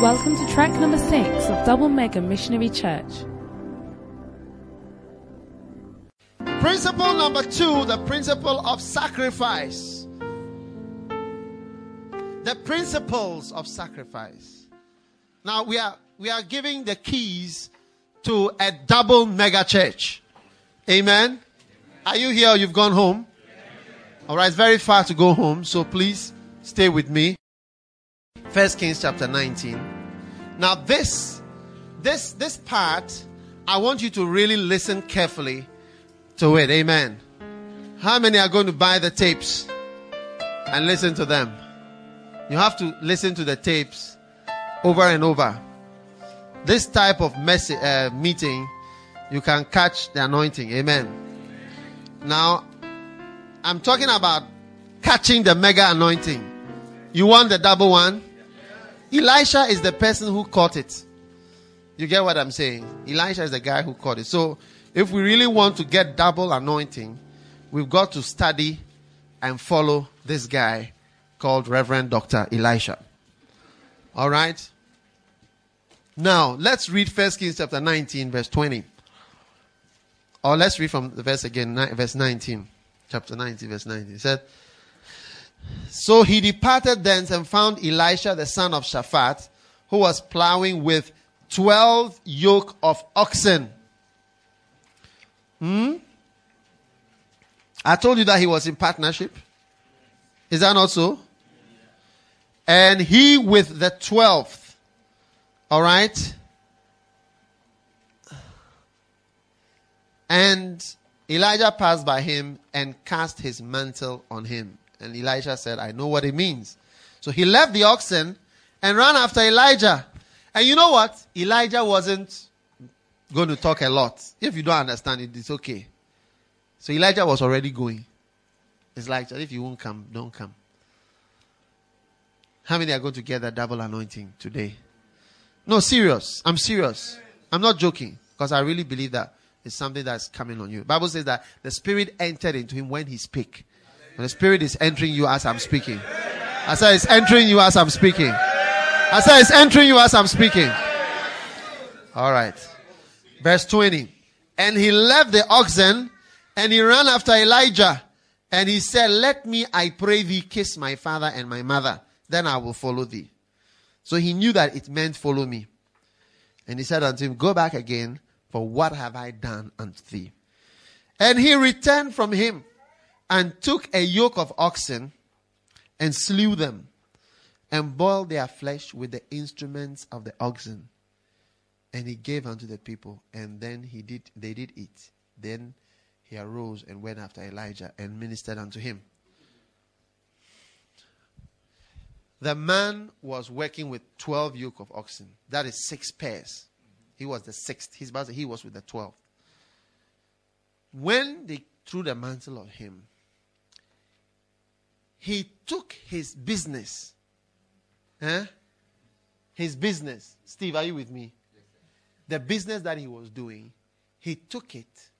Welcome to track number six of Double Mega Missionary Church. Principle number two the principle of sacrifice. The principles of sacrifice. Now we are we are giving the keys to a double mega church. Amen. Are you here or you've gone home? All right, it's very far to go home, so please stay with me. First Kings chapter 19. Now this this this part I want you to really listen carefully to it. Amen. How many are going to buy the tapes and listen to them? You have to listen to the tapes over and over. This type of uh, meeting, you can catch the anointing. Amen. Now, I'm talking about catching the mega anointing. You want the double one? Elisha is the person who caught it. You get what I'm saying? Elisha is the guy who caught it. So, if we really want to get double anointing, we've got to study and follow this guy called Reverend Dr. Elisha. All right? Now, let's read 1 Kings chapter 19, verse 20. Or let's read from the verse again, verse 19. Chapter 19, verse 19. It said, So he departed thence and found Elisha the son of Shaphat, who was plowing with 12 yoke of oxen. Hmm? I told you that he was in partnership. Is that not so? And he with the twelfth. All right. And Elijah passed by him and cast his mantle on him. And Elisha said, I know what it means. So he left the oxen and ran after Elijah. And you know what? Elijah wasn't going to talk a lot. If you don't understand it, it's okay. So Elijah was already going. It's like, if you won't come, don't come. How many are going to get that double anointing today? No, serious. I'm serious. I'm not joking because I really believe that it's something that's coming on you. Bible says that the spirit entered into him when he speak. The spirit is entering you as I'm speaking. I said it's entering you as I'm speaking. I said it's entering you as I'm speaking. All right. Verse 20. And he left the oxen and he ran after Elijah. And he said, Let me, I pray thee, kiss my father and my mother. Then I will follow thee. So he knew that it meant follow me. And he said unto him, Go back again, for what have I done unto thee? And he returned from him and took a yoke of oxen and slew them and boiled their flesh with the instruments of the oxen and he gave unto the people, and then he did they did eat. Then he arose and went after Elijah and ministered unto him. The man was working with twelve yoke of oxen. That is six pairs. He was the sixth. His brother, he was with the twelve. When they threw the mantle on him, he took his business. Huh? His business. Steve, are you with me? the business that he was doing, he took it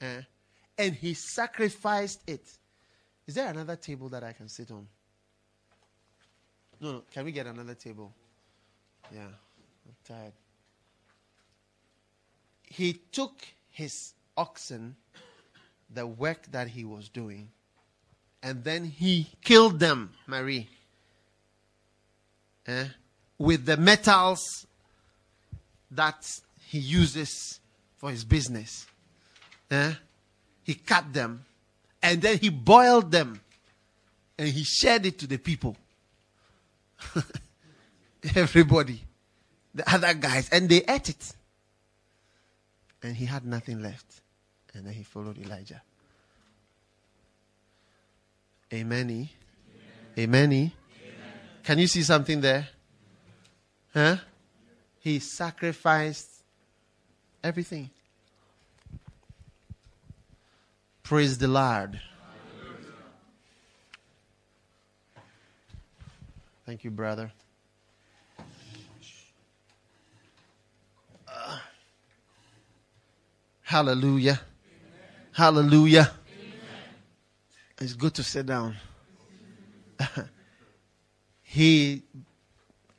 eh, and he sacrificed it. Is there another table that I can sit on? No, no. Can we get another table? Yeah, I'm tired. He took his oxen, the work that he was doing, and then he killed them, Marie, eh, with the metals that he uses for his business. Eh? He cut them and then he boiled them and he shared it to the people. Everybody, the other guys, and they ate it. And he had nothing left. And then he followed Elijah. Amen. Amen. Amen. Can you see something there? Huh? He sacrificed everything. Praise the Lord. Thank you, brother. Uh, hallelujah. Amen. Hallelujah. It's good to sit down. he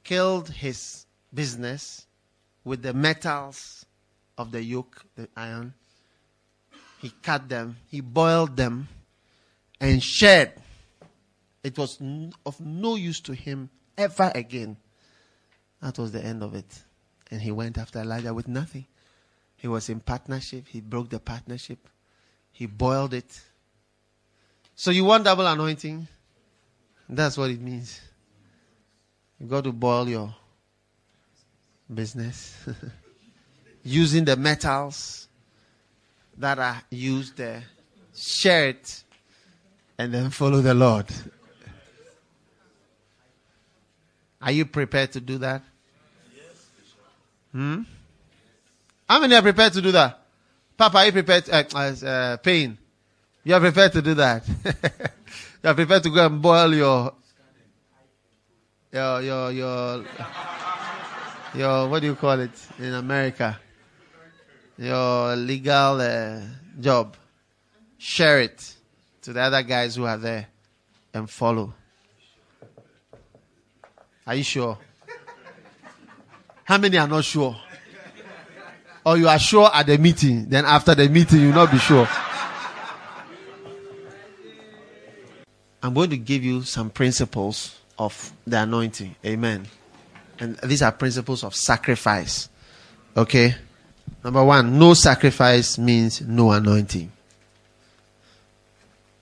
killed his business with the metals of the yoke, the iron. He cut them, he boiled them, and shared. It was of no use to him ever again. That was the end of it. And he went after Elijah with nothing. He was in partnership. He broke the partnership. He boiled it. So you want double anointing? That's what it means. You got to boil your business using the metals that are used there. Share it and then follow the Lord. Are you prepared to do that? Hmm? How many are prepared to do that? Papa, are you prepared? To, uh, uh, pain. You are prepared to do that. you are prepared to go and boil your, your, your, your, your, what do you call it in America? Your legal uh, job. Share it to the other guys who are there and follow. Are you sure? How many are not sure? Or you are sure at the meeting, then after the meeting, you will not be sure. I'm going to give you some principles of the anointing. Amen. And these are principles of sacrifice. Okay? Number one, no sacrifice means no anointing.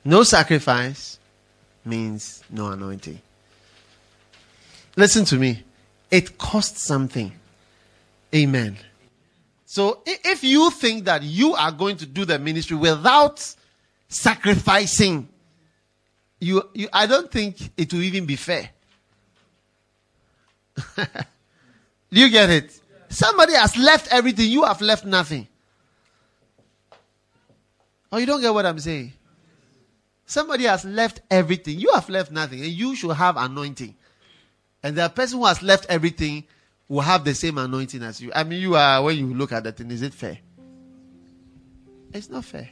No sacrifice means no anointing. Listen to me. It costs something. Amen. So if you think that you are going to do the ministry without sacrificing, you, you I don't think it will even be fair. do you get it? Somebody has left everything, you have left nothing. Oh, you don't get what I'm saying? Somebody has left everything, you have left nothing, and you should have anointing. And the person who has left everything will have the same anointing as you. I mean, you are, when you look at that thing, is it fair? It's not fair.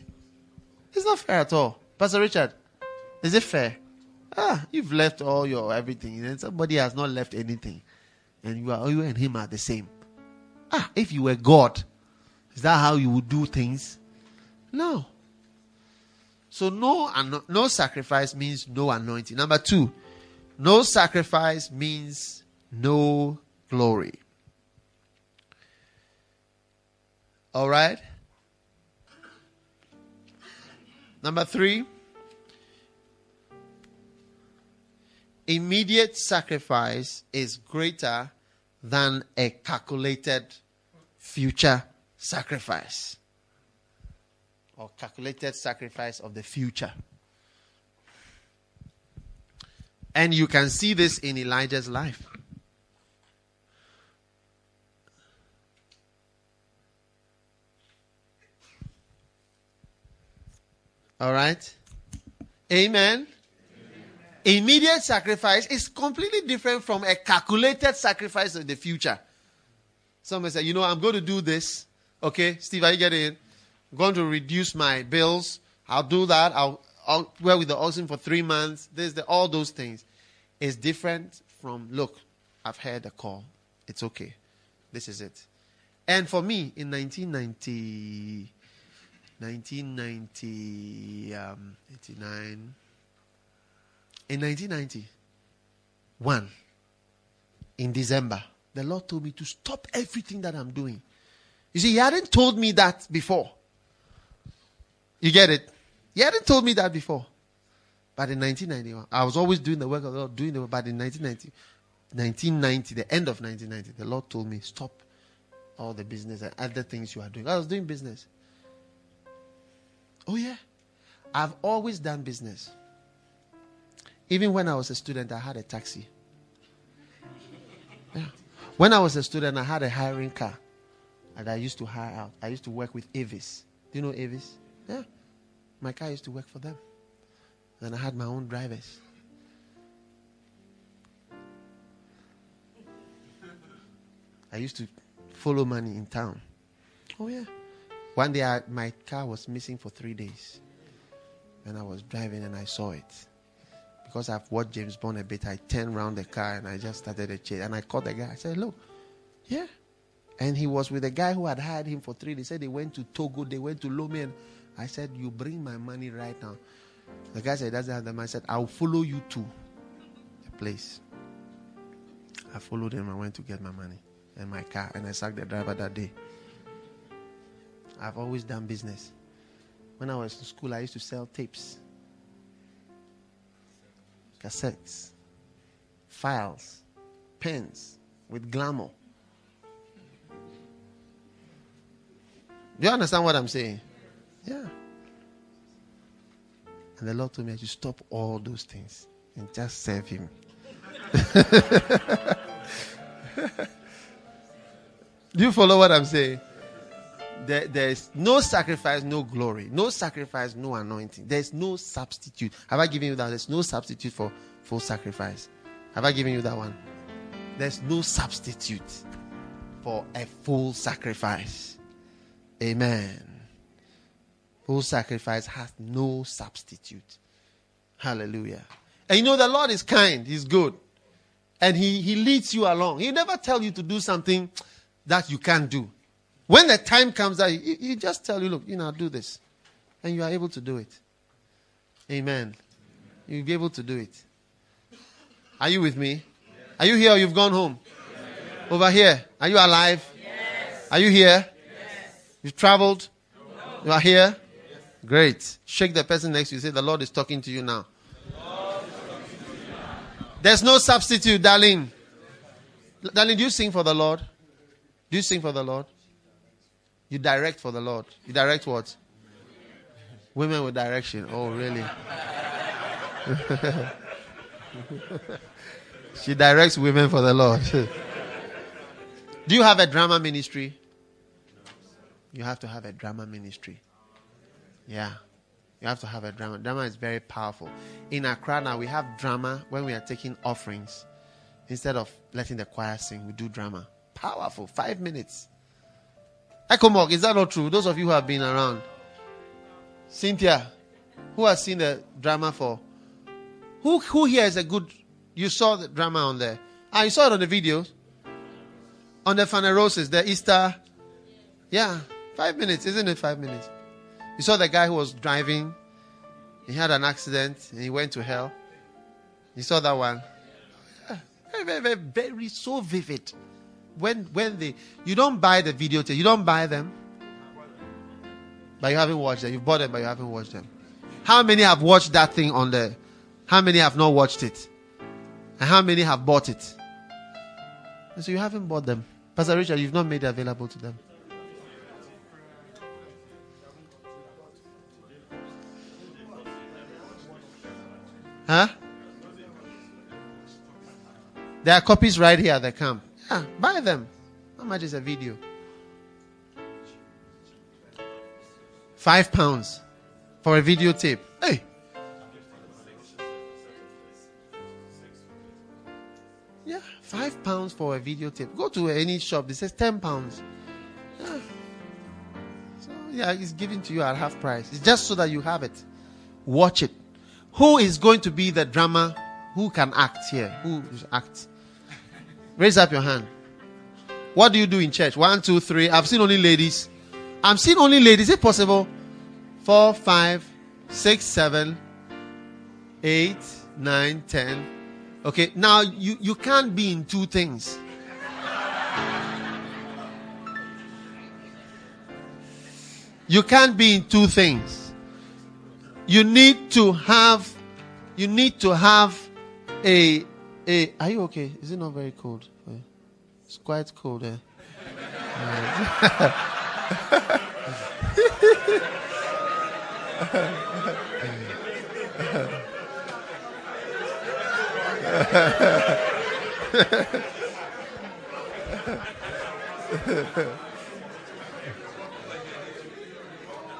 It's not fair at all. Pastor Richard, is it fair? Ah, you've left all your everything, and somebody has not left anything. And you are you and him are the same. Ah, if you were God, is that how you would do things? No. So no no sacrifice means no anointing. Number two, no sacrifice means no glory. All right? Number three, immediate sacrifice is greater than a calculated future sacrifice or calculated sacrifice of the future. And you can see this in Elijah's life. All right? Amen. Immediate sacrifice is completely different from a calculated sacrifice of the future. Someone said, you know, I'm going to do this. Okay, Steve, are you getting it? I'm going to reduce my bills. I'll do that. I'll, I'll work with the oxen for three months. There's the, all those things. It's different from, look, I've heard a call. It's okay. This is it. And for me, in 1990, 1990, um, 89. In 1991, in December, the Lord told me to stop everything that I'm doing. You see, He hadn't told me that before. You get it? He hadn't told me that before. But in 1991, I was always doing the work of the Lord, doing the work. But in 1990, 1990, the end of 1990, the Lord told me, stop all the business and other things you are doing. I was doing business. Oh, yeah. I've always done business. Even when I was a student, I had a taxi. Yeah. When I was a student, I had a hiring car and I used to hire out. I used to work with Avis. Do you know Avis? Yeah. My car used to work for them. And I had my own drivers. I used to follow money in town. Oh, yeah. One day, I, my car was missing for three days. And I was driving and I saw it. Because I've watched James Bond a bit, I turned around the car and I just started a chase. And I called the guy. I said, Look, yeah. And he was with a guy who had hired him for three. They said they went to Togo, they went to Lomé. And I said, You bring my money right now. The guy said, have the money. I said, I'll follow you to the place. I followed him. I went to get my money and my car. And I sacked the driver that day. I've always done business. When I was in school, I used to sell tapes, cassettes, files, pens with glamour. Do you understand what I'm saying? Yeah. And the Lord told me I should stop all those things and just serve Him. Do you follow what I'm saying? There, there's no sacrifice, no glory. No sacrifice, no anointing. There's no substitute. Have I given you that? There's no substitute for full sacrifice. Have I given you that one? There's no substitute for a full sacrifice. Amen. Full sacrifice has no substitute. Hallelujah. And you know the Lord is kind, He's good. And He, he leads you along. He never tell you to do something that you can't do. When the time comes that you, he just tell you, look, you know, do this. And you are able to do it. Amen. You'll be able to do it. Are you with me? Are you here or you've gone home? Over here. Are you alive? Yes. Are you here? Yes. You've traveled? You are here? Great. Shake the person next to you. Say, The Lord is talking to you now. There's no substitute, darling. Darling, do you sing for the Lord? Do you sing for the Lord? You direct for the Lord. You direct what? Women with direction. Oh, really? she directs women for the Lord. Do you have a drama ministry? You have to have a drama ministry. Yeah. You have to have a drama. Drama is very powerful. In Accra now, we have drama when we are taking offerings. Instead of letting the choir sing, we do drama. Powerful. Five minutes. Ekomok, is that not true? Those of you who have been around. Cynthia, who has seen the drama for? Who who here is a good you saw the drama on there? Ah, you saw it on the videos? On the Phanerosis, the Easter. Yeah. Five minutes, isn't it five minutes? You saw the guy who was driving, he had an accident and he went to hell. You saw that one? Yeah. Very, very, very, very so vivid when when they you don't buy the videotape, you don't buy them, but you haven't watched them. You bought them, but you haven't watched them. How many have watched that thing on there? How many have not watched it? And how many have bought it? And so you haven't bought them. Pastor Richard, you've not made it available to them. Huh? There are copies right here at the camp. Yeah, buy them. How much is a video? Five pounds for a videotape. Hey. Yeah, five pounds for a videotape. Go to any shop. It says ten pounds. Yeah. So yeah, it's given to you at half price. It's just so that you have it. Watch it. Who is going to be the drama? Who can act here? Who is act? Raise up your hand. What do you do in church? One, two, three. I've seen only ladies. I'm seeing only ladies. Is it possible? Four, five, six, seven, eight, nine, ten. Okay, now you, you can't be in two things. You can't be in two things. You need to have you need to have a a are you okay? Is it not very cold? It's quite cold eh?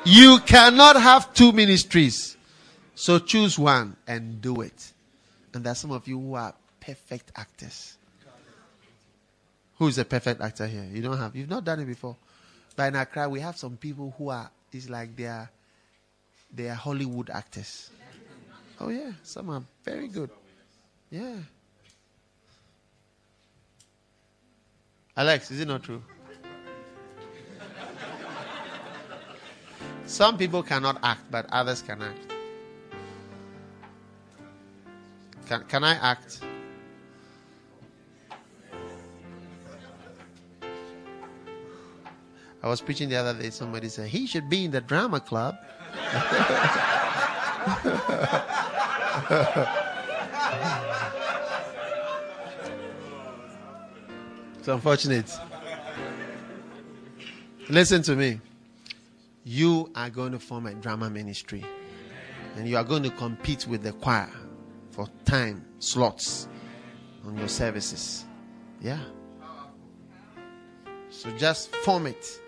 you cannot have two ministries. So choose one and do it. And there's some of you who are perfect actors. Who is a perfect actor here? You don't have. You've not done it before. But in Accra, we have some people who are. It's like they are. They are Hollywood actors. Oh, yeah. Some are very good. Yeah. Alex, is it not true? Some people cannot act, but others can act. Can, can I act? I was preaching the other day. Somebody said he should be in the drama club. it's unfortunate. Listen to me. You are going to form a drama ministry, and you are going to compete with the choir for time slots on your services. Yeah. So just form it.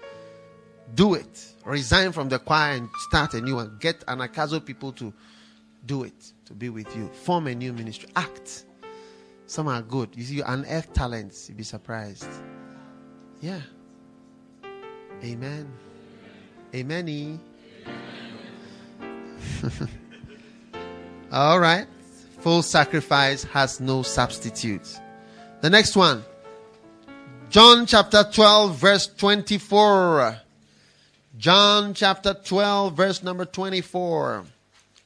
Do it. Resign from the choir and start a new one. Get Anagkazo people to do it, to be with you. Form a new ministry. Act. Some are good. You see, you unearth talents. You'll be surprised. Yeah. Amen. Amen. All right. Full sacrifice has no substitute. The next one. John chapter 12, verse 24. John chapter 12, verse number 24.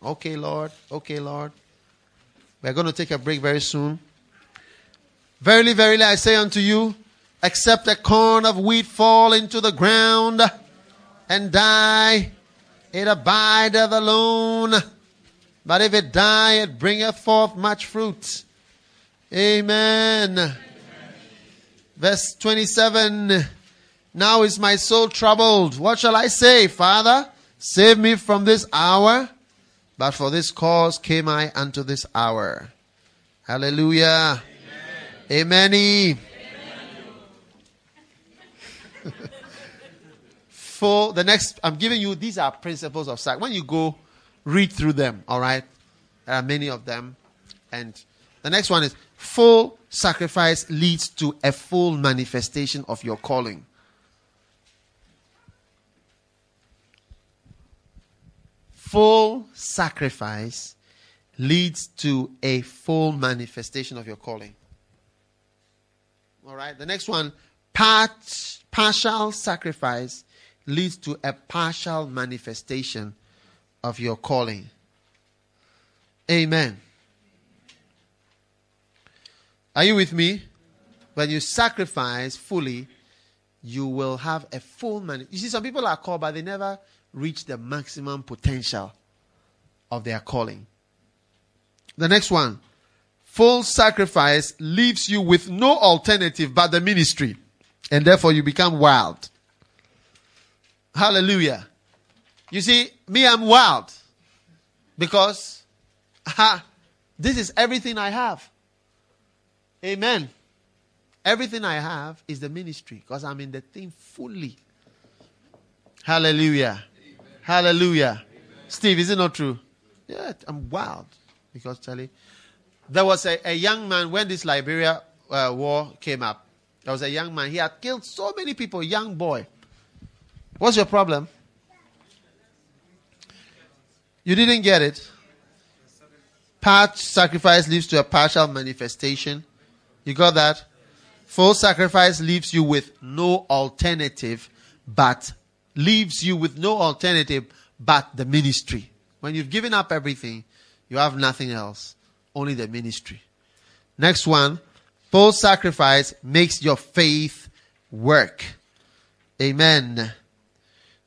Okay, Lord. Okay, Lord. We're going to take a break very soon. Verily, verily, I say unto you, except a corn of wheat fall into the ground and die, it abideth alone. But if it die, it bringeth forth much fruit. Amen. Amen. Verse 27. Now is my soul troubled. What shall I say? Father, save me from this hour. But for this cause came I unto this hour. Hallelujah. Amen. Amen. for the next, I'm giving you, these are principles of sight. When you go, read through them, all right? There are many of them. And the next one is full sacrifice leads to a full manifestation of your calling. Full sacrifice leads to a full manifestation of your calling. All right. The next one, part, partial sacrifice leads to a partial manifestation of your calling. Amen. Are you with me? When you sacrifice fully, you will have a full man. You see, some people are called, but they never reach the maximum potential of their calling. The next one full sacrifice leaves you with no alternative but the ministry, and therefore you become wild. Hallelujah. You see, me, I'm wild because ha, this is everything I have. Amen. Everything I have is the ministry because I'm in the thing fully. Hallelujah. Hallelujah. Amen. Steve, is it not true? Yeah, I'm wild. Because, Charlie, there was a, a young man when this Liberia uh, war came up. There was a young man. He had killed so many people, young boy. What's your problem? You didn't get it. Part sacrifice leads to a partial manifestation. You got that? Full sacrifice leaves you with no alternative but leaves you with no alternative but the ministry. When you've given up everything, you have nothing else, only the ministry. Next one, full sacrifice makes your faith work. Amen.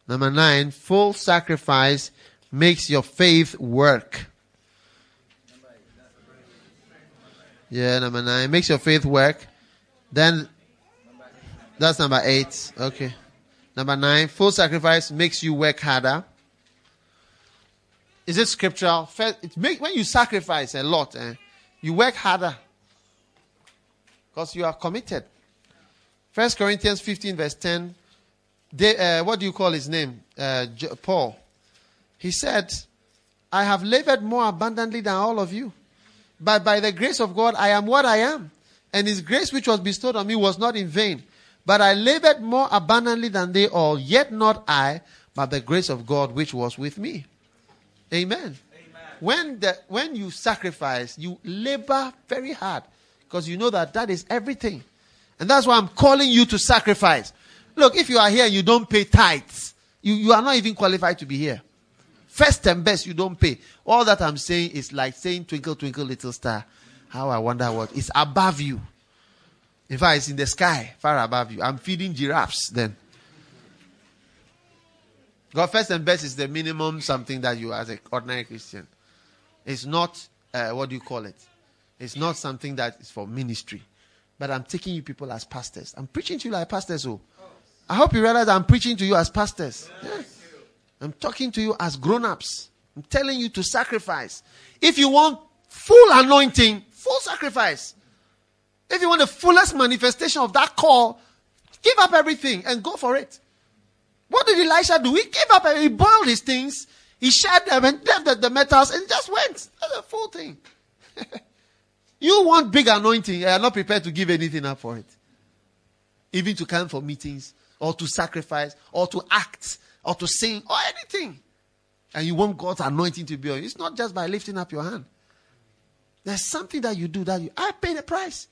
Number nine, full sacrifice makes your faith work. Yeah, number nine makes your faith work. Then that's number eight. Okay. Number nine, full sacrifice makes you work harder. Is it scriptural? It make, when you sacrifice a lot, eh, you work harder because you are committed. First Corinthians 15, verse 10. They, uh, what do you call his name? Uh, Paul. He said, I have labored more abundantly than all of you. But by the grace of God, I am what I am. And his grace which was bestowed on me was not in vain. But I labored more abundantly than they all, yet not I, but the grace of God which was with me. Amen. Amen. when the when you sacrifice, you labor very hard because you know that that is everything, and that's why I'm calling you to sacrifice. Look, if you are here and you don't pay tithes, you, you are not even qualified to be here. First and best, you don't pay. All that I'm saying is like saying twinkle twinkle little star. How I wonder what is above you. In fact, it's in the sky, far above you. I'm feeding giraffes then. God, first and best is the minimum something that you as an ordinary Christian. It's not, uh, what do you call it? It's not something that is for ministry. But I'm taking you people as pastors. I'm preaching to you like pastors. Oh. I hope you realize I'm preaching to you as pastors. Yeah. I'm talking to you as grown ups. I'm telling you to sacrifice. If you want full anointing, full sacrifice. If you want the fullest manifestation of that call, give up everything and go for it. What did Elisha do? He gave up and he boiled his things, he shed them and left the, the metals and just went. That's a full thing. you want big anointing, you are not prepared to give anything up for it. Even to come for meetings, or to sacrifice, or to act, or to sing, or anything. And you want God's anointing to be on you. It's not just by lifting up your hand. There's something that you do that you I pay the price.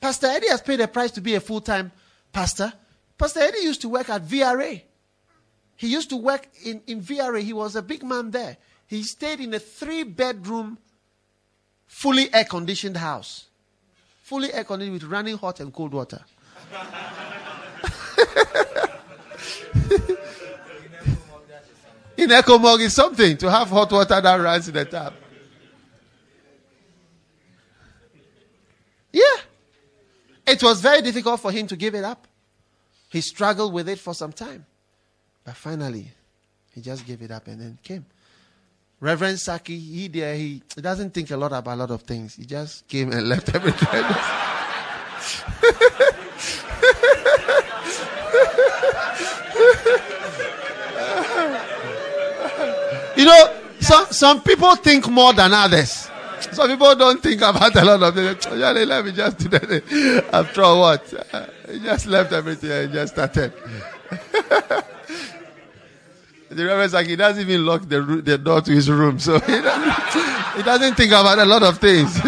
Pastor Eddie has paid a price to be a full-time pastor. Pastor Eddie used to work at VRA. He used to work in, in VRA. He was a big man there. He stayed in a three bedroom, fully air conditioned house. Fully air conditioned with running hot and cold water. in Ecomog is something to have hot water that runs in the tap. Yeah. It was very difficult for him to give it up. He struggled with it for some time. But finally, he just gave it up and then came. Reverend Saki, he there, he, doesn't think a lot about a lot of things. He just came and left everything. you know, some, some people think more than others. Some people don't think about a lot of things. Yeah, oh, let me just do that. After what? He just left everything and just started. the Reverend like he doesn't even lock the, the door to his room, so he doesn't, he doesn't think about a lot of things.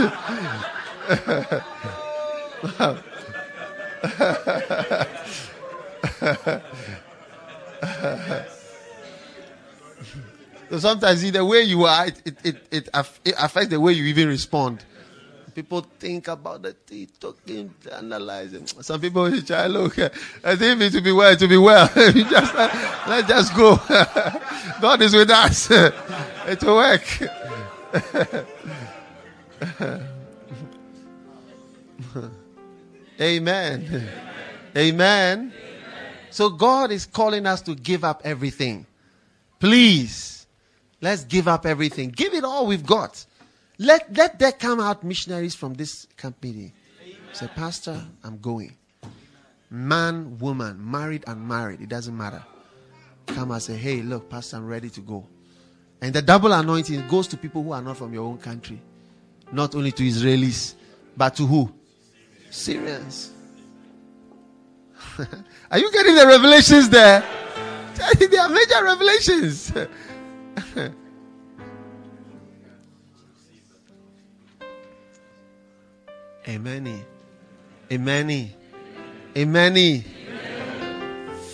so sometimes the way you are, it, it, it, it, affects the way you even respond. People think about the thing, talking, analyzing. Some people will try, look, I think it to be well, to be well. just, let's just go. God is with us. it will work. Amen. Amen. Amen. So God is calling us to give up everything. Please, let's give up everything. Give it all we've got. Let, let there come out missionaries from this camp meeting. Say, Pastor, I'm going. Man, woman, married, unmarried, it doesn't matter. Come and say, hey, look, Pastor, I'm ready to go. And the double anointing goes to people who are not from your own country. Not only to Israelis, but to who? Syrians. are you getting the revelations there? they are major revelations. Amen. Amen. Amen.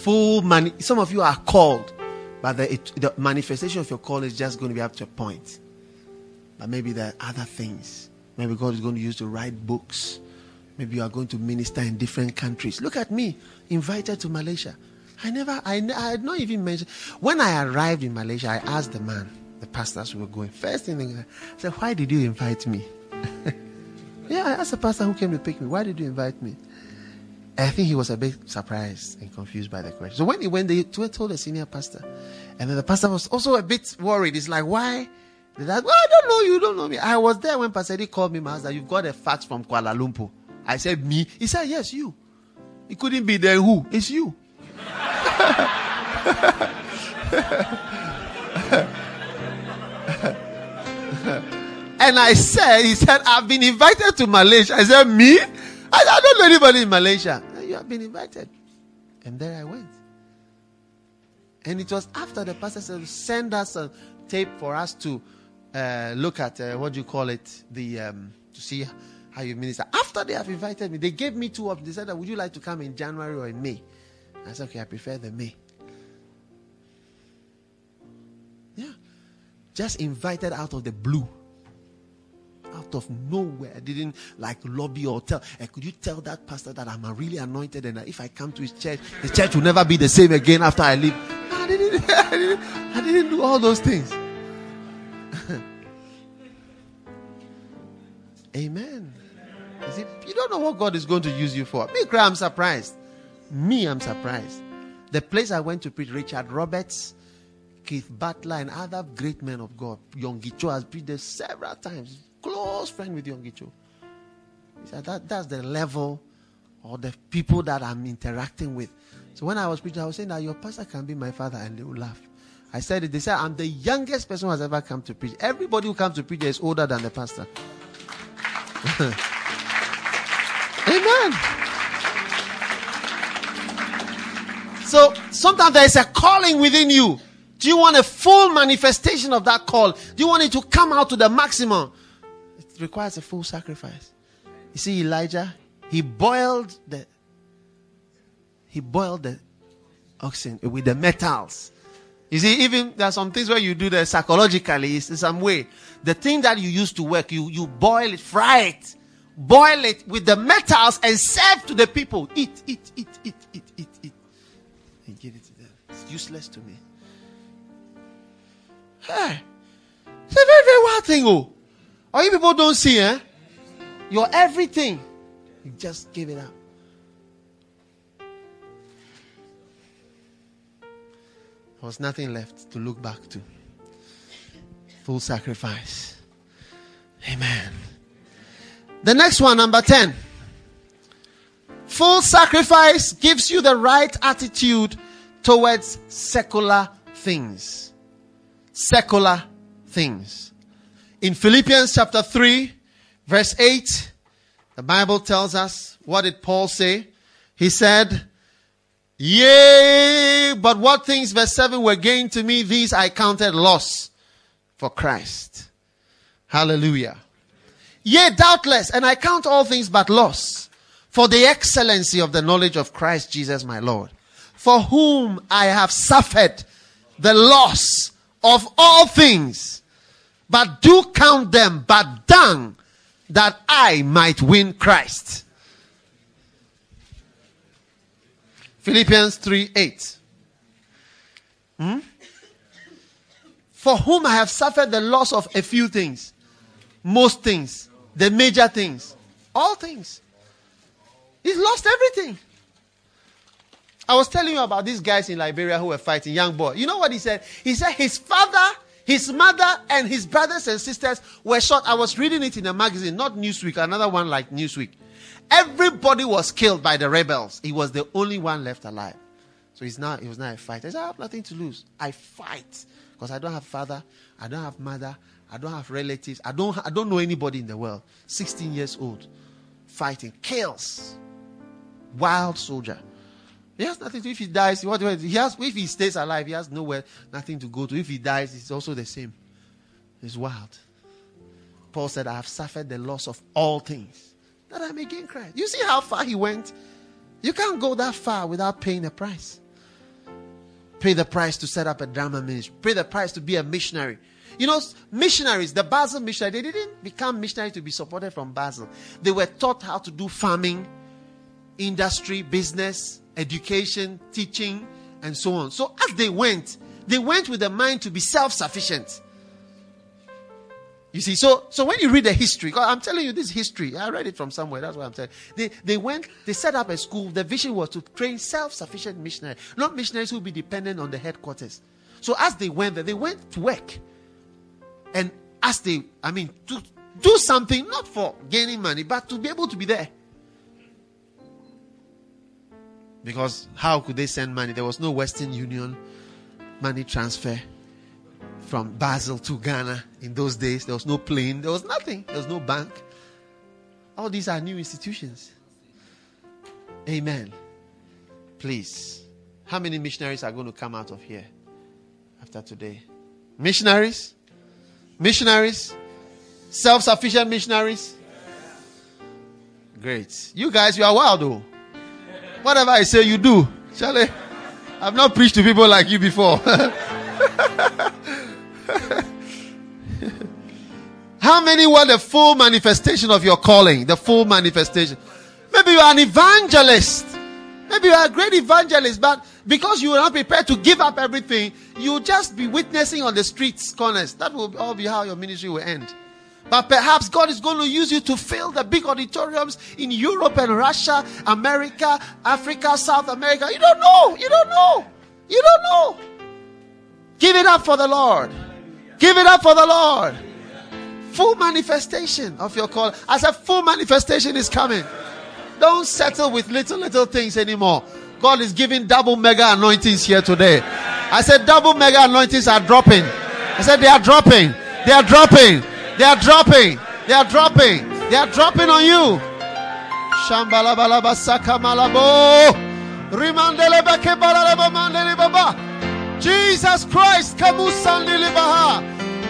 Full money. Some of you are called, but the, it, the manifestation of your call is just going to be up to a point. But maybe there are other things. Maybe God is going to use to write books. Maybe you are going to minister in different countries. Look at me, invited to Malaysia. I never, I, I had not even mentioned. When I arrived in Malaysia, I asked the man, the pastors who were going. First thing, I said, Why did you invite me? Yeah, I asked the pastor who came to pick me, why did you invite me? I think he was a bit surprised and confused by the question. So when he went, they told the senior pastor. And then the pastor was also a bit worried. He's like, why? Did I, well, I don't know you, don't know me. I was there when Pastor Eddie called me, Master, you've got a fax from Kuala Lumpur. I said, me? He said, yes, you. It couldn't be there who? It's you. And I said, he said, I've been invited to Malaysia. I said, me? I, I don't know anybody in Malaysia. You have been invited. And there I went. And it was after the pastor said, send us a tape for us to uh, look at uh, what do you call it, the um, to see how you minister. After they have invited me, they gave me two options. They said, "Would you like to come in January or in May?" I said, "Okay, I prefer the May." Yeah, just invited out of the blue out of nowhere. I didn't like lobby or tell. Uh, could you tell that pastor that I'm really anointed and if I come to his church, the church will never be the same again after I leave? I, didn't, I, didn't, I didn't do all those things. Amen. You, see, you don't know what God is going to use you for. Me, I'm surprised. Me, I'm surprised. The place I went to preach, Richard Roberts, Keith Butler, and other great men of God. Yonggi Cho has preached there several times close friend with Yonggi He said that, that's the level or the people that I'm interacting with. So when I was preaching, I was saying that your pastor can be my father, and they will laugh. I said it. They said I'm the youngest person who has ever come to preach. Everybody who comes to preach is older than the pastor. Amen. So sometimes there is a calling within you. Do you want a full manifestation of that call? Do you want it to come out to the maximum? It requires a full sacrifice. You see, Elijah, he boiled the he boiled the oxen with the metals. You see, even there are some things where you do that psychologically, in some way. The thing that you use to work, you, you boil it, fry it, boil it with the metals and serve to the people. Eat, eat, eat, eat. Useless to me. Hey, it's a very, very wild thing, oh. Or you people don't see, eh? Your everything. You just give it up. There was nothing left to look back to. Full sacrifice. Amen. The next one, number 10. Full sacrifice gives you the right attitude towards secular things. Secular things. In Philippians chapter 3, verse 8, the Bible tells us what did Paul say? He said, Yea, but what things, verse 7, were gained to me, these I counted loss for Christ. Hallelujah. Yea, doubtless, and I count all things but loss for the excellency of the knowledge of Christ Jesus my Lord, for whom I have suffered the loss of all things but do count them but dung that I might win Christ. Philippians 3 8. Hmm? For whom I have suffered the loss of a few things, most things, the major things, all things. He's lost everything. I was telling you about these guys in Liberia who were fighting, young boy. You know what he said? He said his father his mother and his brothers and sisters were shot. I was reading it in a magazine, not Newsweek, another one like Newsweek. Everybody was killed by the rebels. He was the only one left alive. So he's now he was now a fighter. He said, I have nothing to lose. I fight. Because I don't have father, I don't have mother, I don't have relatives, I don't I don't know anybody in the world. 16 years old. Fighting. Kills. Wild soldier. He has nothing to. If he dies, what he has. If he stays alive, he has nowhere, nothing to go to. If he dies, it's also the same. It's wild. Paul said, "I have suffered the loss of all things, that I may gain Christ." You see how far he went. You can't go that far without paying a price. Pay the price to set up a drama ministry. Pay the price to be a missionary. You know, missionaries, the Basel missionary, they didn't become missionaries to be supported from Basel. They were taught how to do farming, industry, business, education, teaching, and so on. So as they went, they went with the mind to be self sufficient. You see, so so when you read the history, I'm telling you this history. I read it from somewhere. That's what I'm telling. They they went, they set up a school. The vision was to train self-sufficient missionaries, not missionaries who be dependent on the headquarters. So as they went there, they went to work, and as they, I mean, to do something not for gaining money, but to be able to be there. Because how could they send money? There was no Western Union money transfer from Basel to Ghana in those days. There was no plane, there was nothing, there was no bank. All these are new institutions. Amen. Please. How many missionaries are going to come out of here after today? Missionaries? Missionaries? Self sufficient missionaries? Great. You guys, you are wild though. Whatever I say, you do. Charlie, I've not preached to people like you before. How many want the full manifestation of your calling? The full manifestation. Maybe you are an evangelist. Maybe you are a great evangelist, but because you are not prepared to give up everything, you'll just be witnessing on the streets corners. That will all be how your ministry will end. But perhaps God is going to use you to fill the big auditoriums in Europe and Russia, America, Africa, South America. You don't know. You don't know. You don't know. Give it up for the Lord. Give it up for the Lord. Full manifestation of your call. As a full manifestation is coming. Don't settle with little, little things anymore. God is giving double mega anointings here today. I said double mega anointings are dropping. I said they are dropping. They are dropping. They are dropping. They are dropping. They are dropping on you. Shambala, Shambalabalaba sakamalabo. Rimandelebeke balalebo mandeli baba. Jesus Christ kamusandili baha.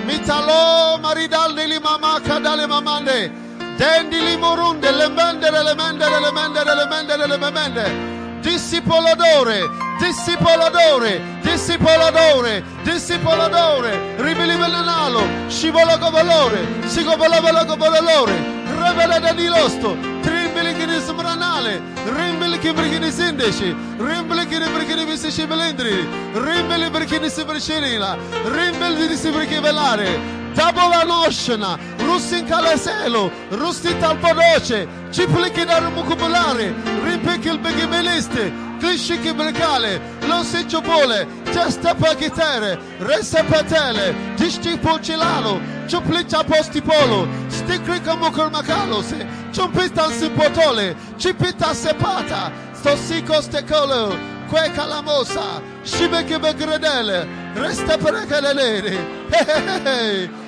Mitalo maridal dili mama kadale mamande. Dendili morunde lemende lemende lemende lemende lemende. dissipo l'odore, dissipo l'odore, dissipo l'odore, dissipo l'odore, rivelivellenalo, scivoloco valore, sigovolavoloco valore, revela da di losto, trimbelichini sopranale, rimbelichi perchini sindaci, rimbelichini perchini visici velendri, rimbeli perchini si percinila, rimbeli di si velare, Tabola Tabolanoshana, Rusin Kaleselo, Rusti Talpanoce, Cipliki Narumukumulare, Ripikil Begimiliste, Klishiki Brekale, Losiccio Bole, Testa Pagitere, Resa Patele, Dishti Poncilano, Ciplicia Postipolo, Sticrica Mukurmakalos, Cimpita Sipotole, Cipita Sepata, Stossico Stecolo, Que calamosa, Shibeke Begredele, Resta Perekalele, Hey, hey.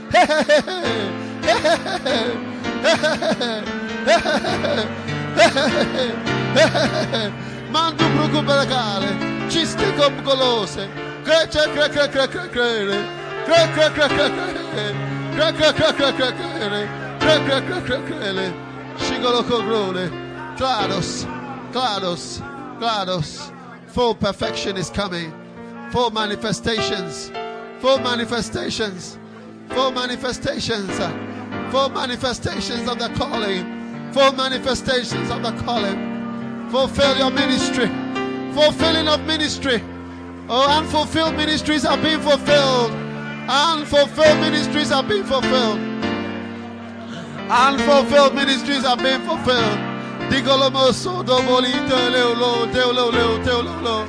Mandu brucu beregale, ciste com golose, crece cre cre cre cre cre, cre cre cre cre cre, cre cre cre cre cre cre, cre shigolo cogrone, clados, clados, clados, full perfection is coming, full manifestations, full manifestations full manifestations, full manifestations of the calling, full manifestations of the calling. Fulfill your ministry, fulfilling of ministry. Oh, unfulfilled ministries are being fulfilled. Unfulfilled ministries are being fulfilled. Unfulfilled ministries are being fulfilled. Digolomoso doboli teolo leo teolo lo.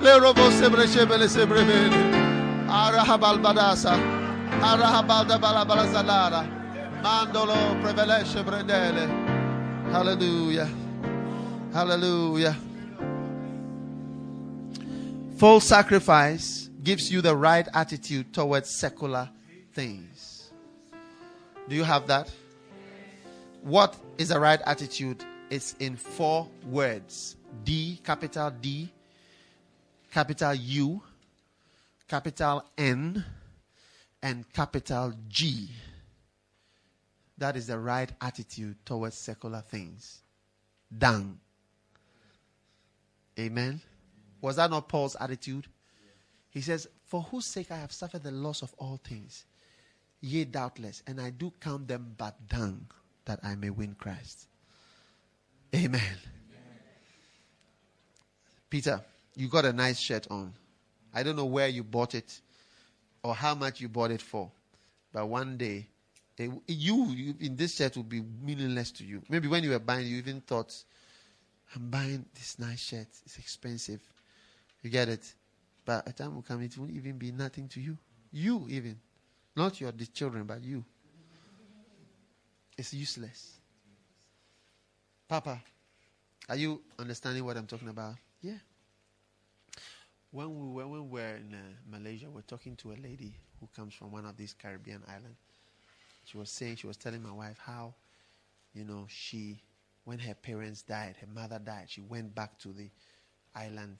Le robo sebre. Mandolo prevelesce brendele. Hallelujah. Hallelujah. Full sacrifice gives you the right attitude towards secular things. Do you have that? What is the right attitude? It's in four words D, capital D, capital U, capital N, and capital G. That is the right attitude towards secular things. Dang. Amen. Was that not Paul's attitude? He says, For whose sake I have suffered the loss of all things, yea, doubtless, and I do count them but dung, that I may win Christ. Amen. Amen. Peter, you got a nice shirt on. I don't know where you bought it or how much you bought it for. But one day, it, you, you, in this shirt will be meaningless to you. Maybe when you were buying, you even thought, I'm buying this nice shirt. It's expensive. You get it? But a time will come, it won't even be nothing to you. You, even. Not your the children, but you. It's useless. Papa, are you understanding what I'm talking about? When we were, when we were in uh, Malaysia, we are talking to a lady who comes from one of these Caribbean islands. She was saying, she was telling my wife how, you know, she, when her parents died, her mother died, she went back to the island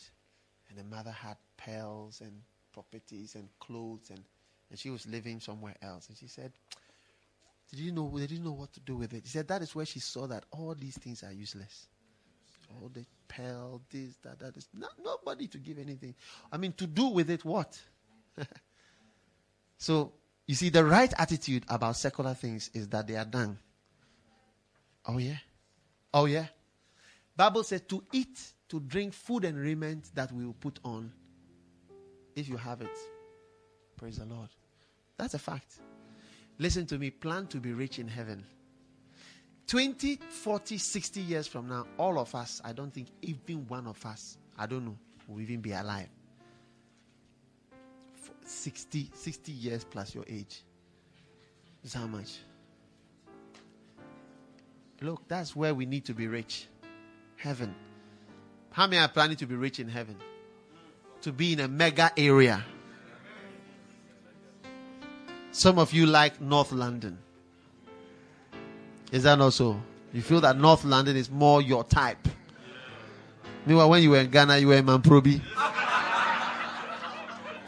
and the mother had pearls and properties and clothes and And she was living somewhere else. And she said, Did you know they didn't know what to do with it? She said that is where she saw that all these things are useless. Oh, All the pearl, this, that, that is not, nobody to give anything. I mean, to do with it what? so you see, the right attitude about secular things is that they are done. Oh yeah? Oh yeah? Bible says to eat, to drink food and raiment that we will put on if you have it. Praise the Lord. That's a fact. Listen to me. Plan to be rich in heaven. 20, 40, 60 years from now, all of us, I don't think even one of us, I don't know, will even be alive. 60, 60 years plus your age. That's how much? Look, that's where we need to be rich. Heaven. How many are planning to be rich in heaven? To be in a mega area. Some of you like North London. Is that not so? You feel that North London is more your type. Meanwhile, when you were in Ghana, you were in Mamprobi.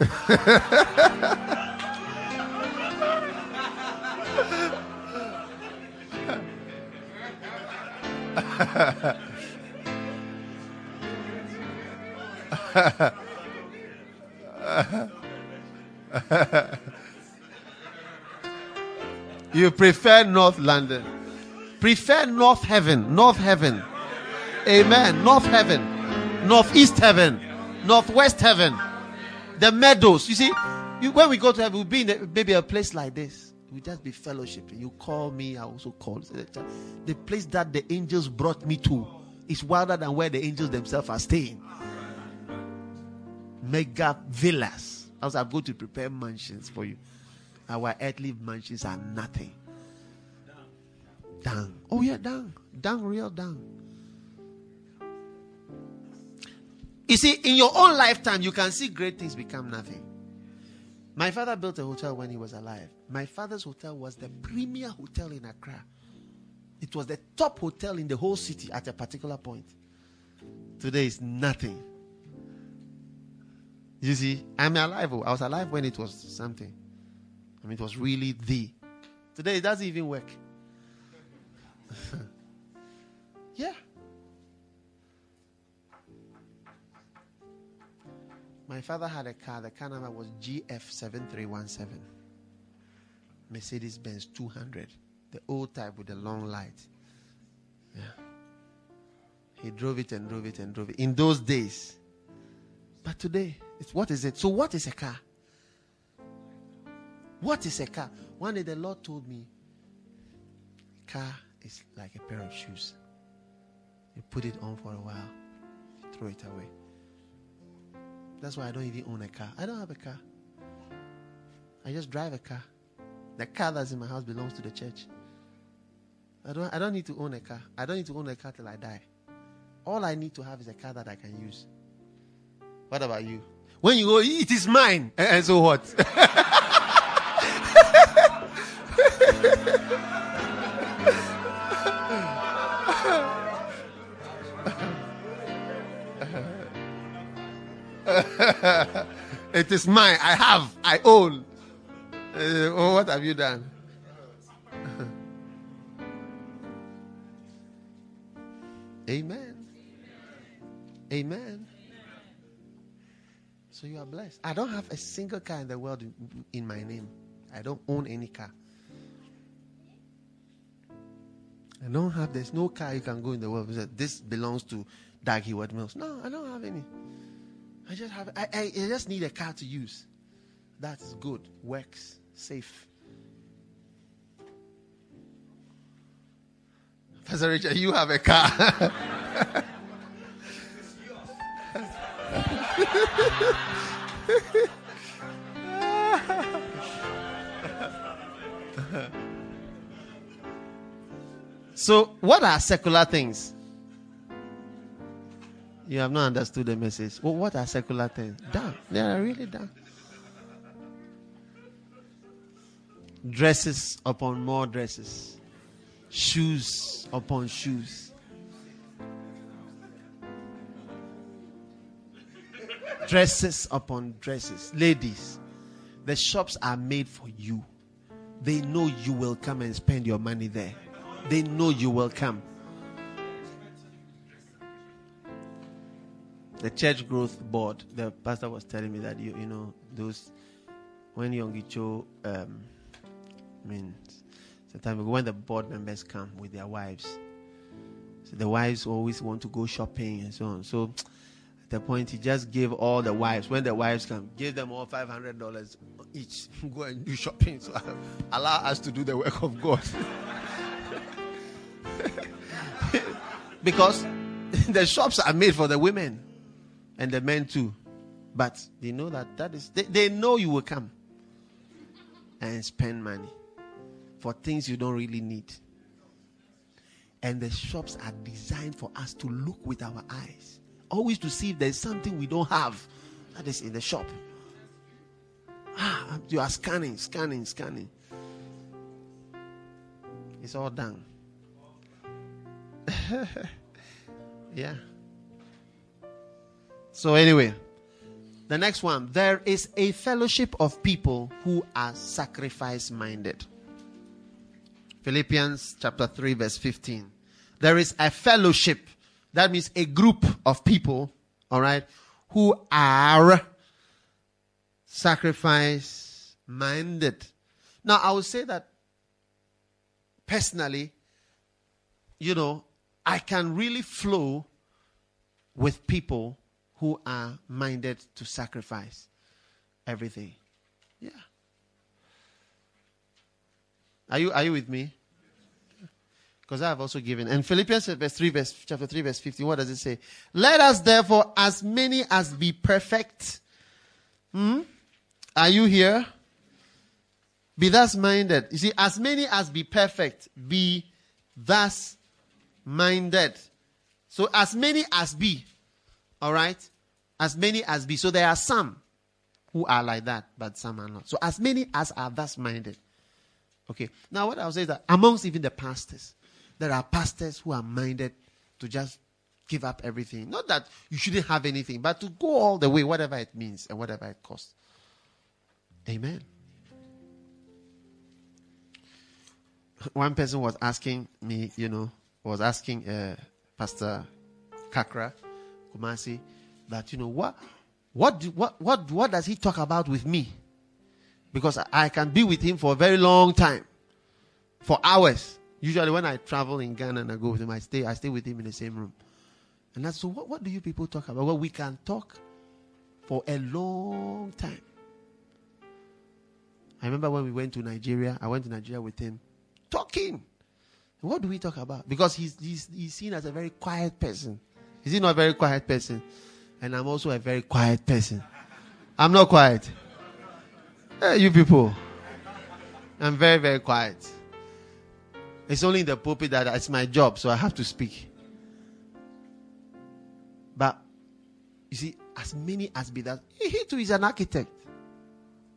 you prefer North London. Prefer North Heaven. North Heaven. Amen. North Heaven. Northeast Heaven. Northwest Heaven the meadows. You see, you, when we go to heaven, we'll be in a, maybe a place like this. We'll just be fellowshipping. You call me, I also call. The place that the angels brought me to is wilder than where the angels themselves are staying. Mega villas. As I'm going to prepare mansions for you. Our earthly mansions are nothing. Down. Oh yeah, down. Down, real down. You see, in your own lifetime, you can see great things become nothing. My father built a hotel when he was alive. My father's hotel was the premier hotel in Accra. It was the top hotel in the whole city at a particular point. Today is nothing. You see, I'm alive. Oh. I was alive when it was something. I mean, it was really the. Today it doesn't even work. yeah. My father had a car. The car number was GF7317. Mercedes Benz 200. The old type with the long light. Yeah. He drove it and drove it and drove it. In those days. But today, it's what is it? So, what is a car? What is a car? One day the Lord told me, car is like a pair of shoes. You put it on for a while, throw it away. That's why I don't even own a car. I don't have a car. I just drive a car. The car that's in my house belongs to the church. I don't, I don't need to own a car. I don't need to own a car till I die. All I need to have is a car that I can use. What about you? When you go, it is mine. And so what? it is mine. I have. I own. Uh, oh, what have you done? Amen. Amen. So you are blessed. I don't have a single car in the world in, in my name. I don't own any car. I don't have, there's no car you can go in the world. This belongs to Dag Heward Mills. No, I don't have any. I just have I, I, just need a car to use. That's good. Works. Safe. Pastor Richard, you have a car. so, what are secular things? You have not understood the message. Well, what are secular things? Done. They are really done. Dresses upon more dresses, shoes upon shoes. Dresses upon dresses. Ladies, The shops are made for you. They know you will come and spend your money there. They know you will come. The church growth board, the pastor was telling me that you you know those when Yonggi Cho um I mean sometimes when the board members come with their wives. So the wives always want to go shopping and so on. So at the point he just gave all the wives when the wives come, give them all five hundred dollars each. go and do shopping. So allow us to do the work of God. because the shops are made for the women and the men too. But they know that that is they, they know you will come and spend money for things you don't really need. And the shops are designed for us to look with our eyes, always to see if there's something we don't have that is in the shop. Ah, you are scanning, scanning, scanning. It's all done. yeah. So, anyway, the next one there is a fellowship of people who are sacrifice minded. Philippians chapter 3, verse 15. There is a fellowship, that means a group of people, all right, who are sacrifice minded. Now, I would say that personally, you know, I can really flow with people who are minded to sacrifice everything. Yeah. Are you are you with me? Because I have also given. And Philippians verse 3, verse chapter 3, verse 15, what does it say? Let us therefore, as many as be perfect. Hmm? Are you here? Be thus minded. You see, as many as be perfect, be thus minded. So as many as be. All right? As many as be. So there are some who are like that, but some are not. So as many as are thus minded. Okay. Now what I'll say is that amongst even the pastors, there are pastors who are minded to just give up everything. Not that you shouldn't have anything, but to go all the way, whatever it means and whatever it costs. Amen. One person was asking me, you know, was asking uh, Pastor Kakra Kumasi that you know what what what what what does he talk about with me? Because I can be with him for a very long time, for hours. Usually, when I travel in Ghana and I go with him, I stay I stay with him in the same room. And that's so. What what do you people talk about? Well, we can talk for a long time. I remember when we went to Nigeria. I went to Nigeria with him, talking. What do we talk about? Because he's, he's, he's seen as a very quiet person. Is he not a very quiet person? And I'm also a very quiet person. I'm not quiet. Hey, you people. I'm very, very quiet. It's only in the pulpit that it's my job, so I have to speak. But you see, as many as be that, he too is an architect.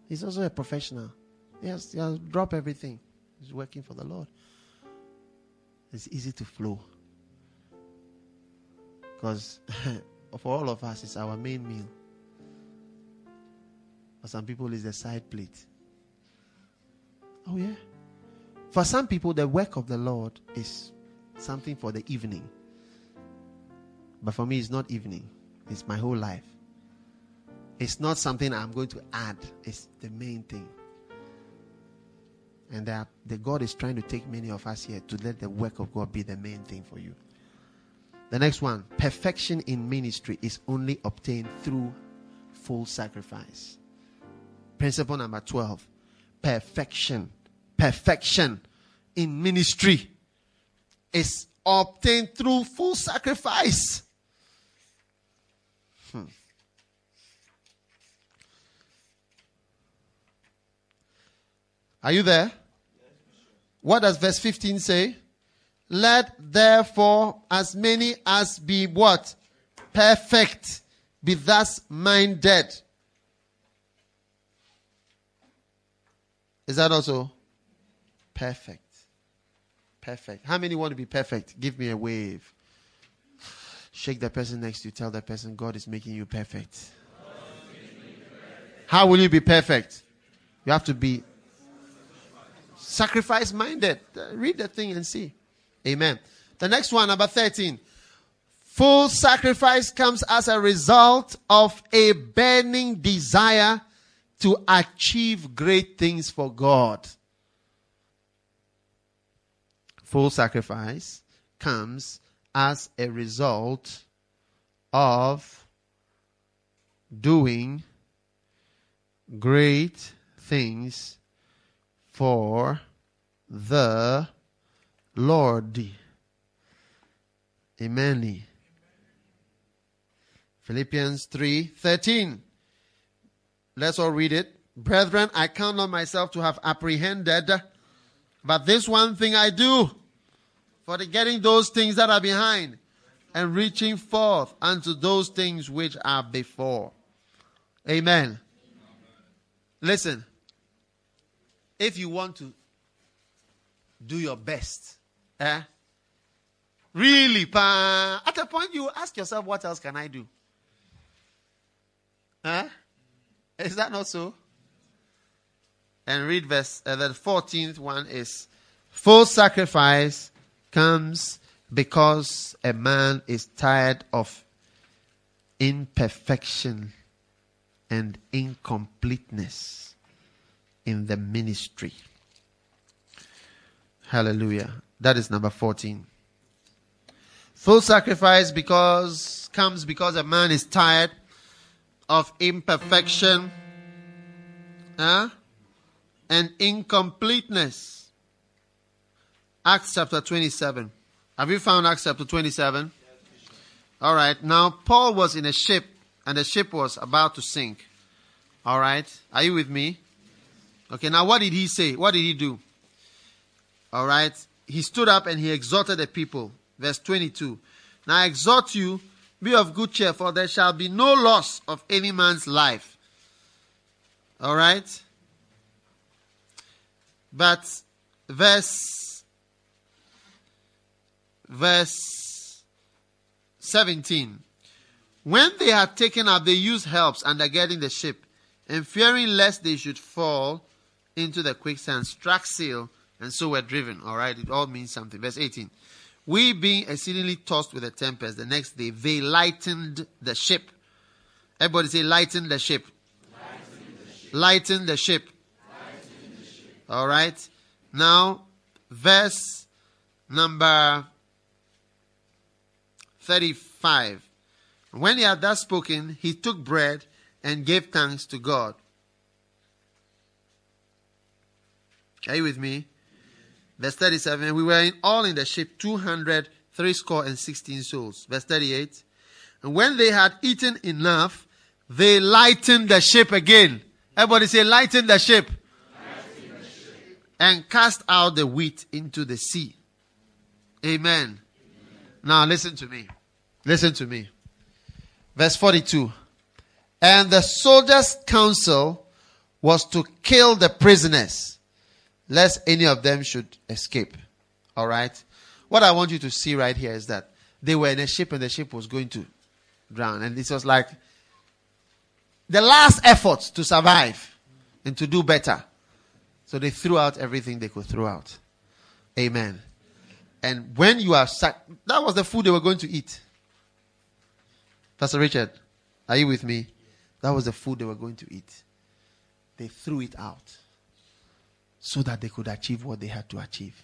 He's also a professional. He has, he has dropped everything. He's working for the Lord. It's easy to flow. Because for all of us, it's our main meal. For some people, it's the side plate. Oh, yeah. For some people, the work of the Lord is something for the evening. But for me, it's not evening, it's my whole life. It's not something I'm going to add, it's the main thing. And that the God is trying to take many of us here to let the work of God be the main thing for you. The next one perfection in ministry is only obtained through full sacrifice. Principle number 12 perfection. Perfection in ministry is obtained through full sacrifice. Hmm. Are you there? What does verse 15 say? Let therefore as many as be what? Perfect. Be thus minded. Is that also? Perfect. Perfect. How many want to be perfect? Give me a wave. Shake the person next to you. Tell the person God is making you perfect. How will you be perfect? You have to be sacrifice minded. Read the thing and see. Amen. The next one, number 13. Full sacrifice comes as a result of a burning desire to achieve great things for God. Full sacrifice comes as a result of doing great things for the Lord. Amen. Philippians 3:13. Let's all read it. Brethren, I count on myself to have apprehended, but this one thing I do, for the getting those things that are behind and reaching forth unto those things which are before. Amen. Listen, if you want to do your best, eh? Really, pa, at a point you ask yourself, what else can I do? Huh? Is that not so? And read verse, uh, the 14th one is full sacrifice comes because a man is tired of imperfection and incompleteness in the ministry. Hallelujah. That is number 14. Full sacrifice because comes because a man is tired of imperfection huh? and incompleteness. Acts chapter 27. Have you found Acts chapter 27? All right. Now, Paul was in a ship and the ship was about to sink. All right. Are you with me? Okay. Now, what did he say? What did he do? All right. He stood up and he exhorted the people. Verse 22. Now, I exhort you be of good cheer, for there shall be no loss of any man's life. All right? But verse verse 17 when they had taken up they used helps under getting the ship and fearing lest they should fall into the quicksand struck sail and so were driven all right it all means something verse 18 we being exceedingly tossed with a tempest, the next day they lightened the ship. Everybody say, lighten the ship. Lighten the ship. the ship. All right. Now, verse number 35. When he had thus spoken, he took bread and gave thanks to God. Are you with me? Verse 37, we were in all in the ship 200, three score and 16 souls. Verse 38, and when they had eaten enough, they lightened the ship again. Everybody say, lighten the ship. Lighten the ship. And cast out the wheat into the sea. Amen. Amen. Now listen to me. Listen to me. Verse 42. And the soldiers' counsel was to kill the prisoners lest any of them should escape. All right? What I want you to see right here is that they were in a ship and the ship was going to drown. And this was like the last effort to survive and to do better. So they threw out everything they could throw out. Amen. And when you are sac- that was the food they were going to eat. Pastor Richard, are you with me? That was the food they were going to eat. They threw it out so that they could achieve what they had to achieve.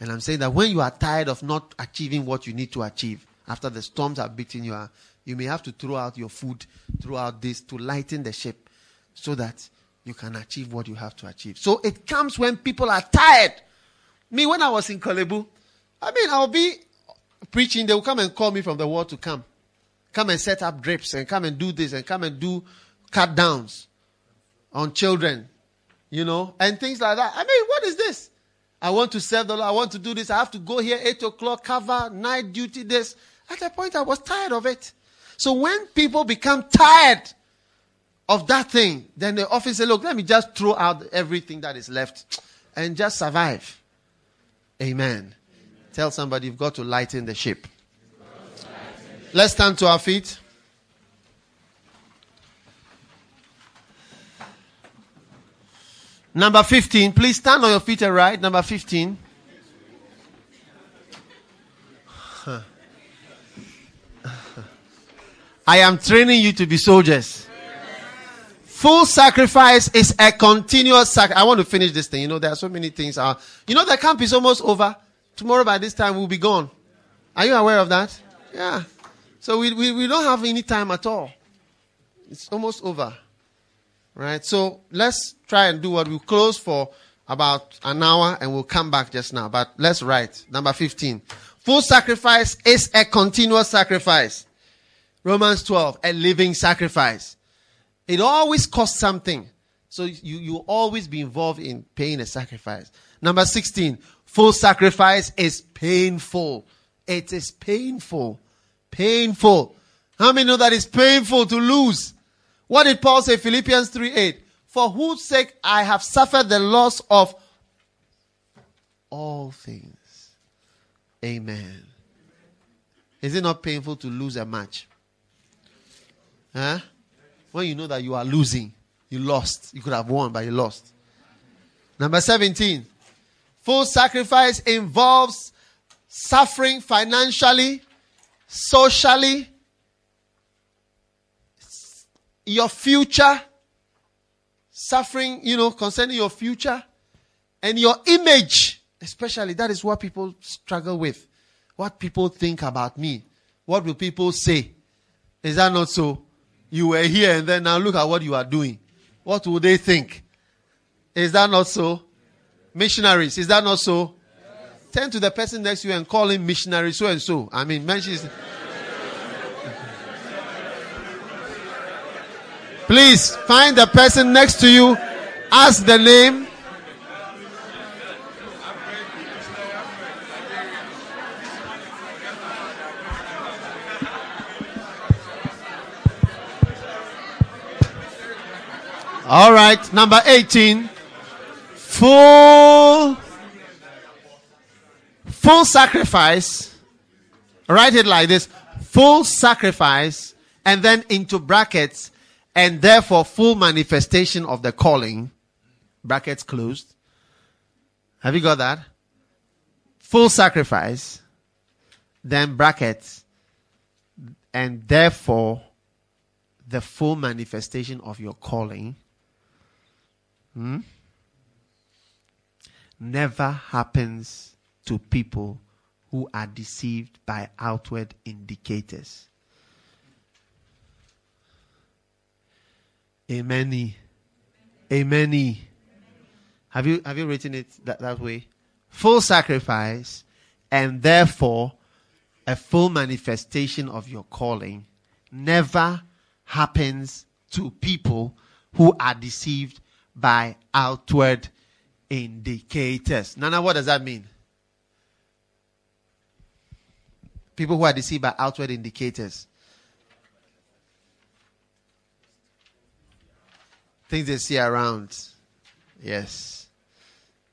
And I'm saying that when you are tired of not achieving what you need to achieve, after the storms are beating you, uh, you may have to throw out your food, throw out this to lighten the ship so that you can achieve what you have to achieve. So it comes when people are tired. Me, when I was in Korle I mean, I'll be preaching, they will come and call me from the world to come. Come and set up drips and come and do this and come and do cut downs on children you know, and things like that. I mean, what is this? I want to serve the Lord. I want to do this. I have to go here, 8 o'clock, cover, night duty, this. At a point, I was tired of it. So when people become tired of that thing, then the office say, look, let me just throw out everything that is left and just survive. Amen. Amen. Tell somebody you've got to lighten the ship. Let's stand to our feet. Number 15. Please stand on your feet and right. Number 15. I am training you to be soldiers. Full sacrifice is a continuous sacrifice. I want to finish this thing. You know, there are so many things. Uh, you know, the camp is almost over. Tomorrow by this time we'll be gone. Are you aware of that? Yeah. So we, we, we don't have any time at all. It's almost over. Right? So let's try and do what we close for about an hour and we'll come back just now. But let's write. Number 15. Full sacrifice is a continuous sacrifice. Romans 12, a living sacrifice. It always costs something. So you, you always be involved in paying a sacrifice. Number 16, full sacrifice is painful. It is painful. Painful. How many know that it's painful to lose? What did Paul say? Philippians 3 8. For whose sake I have suffered the loss of all things. Amen. Is it not painful to lose a match? Huh? When you know that you are losing, you lost. You could have won, but you lost. Number 17. Full sacrifice involves suffering financially, socially, your future, suffering, you know, concerning your future, and your image, especially. That is what people struggle with. What people think about me. What will people say? Is that not so? You were here and then now look at what you are doing. What will they think? Is that not so? Missionaries, is that not so? Yes. Turn to the person next to you and call him missionary so and so. I mean, mention. Please find the person next to you, ask the name. All right, number 18. Full full sacrifice. Write it like this. Full sacrifice and then into brackets and therefore full manifestation of the calling, brackets closed. Have you got that? Full sacrifice, then brackets, and therefore the full manifestation of your calling. Hmm? Never happens to people who are deceived by outward indicators. Amen. Amen. Have you have you written it that, that way? Full sacrifice and therefore a full manifestation of your calling never happens to people who are deceived by outward indicators. Nana, what does that mean? People who are deceived by outward indicators. Things they see around. Yes.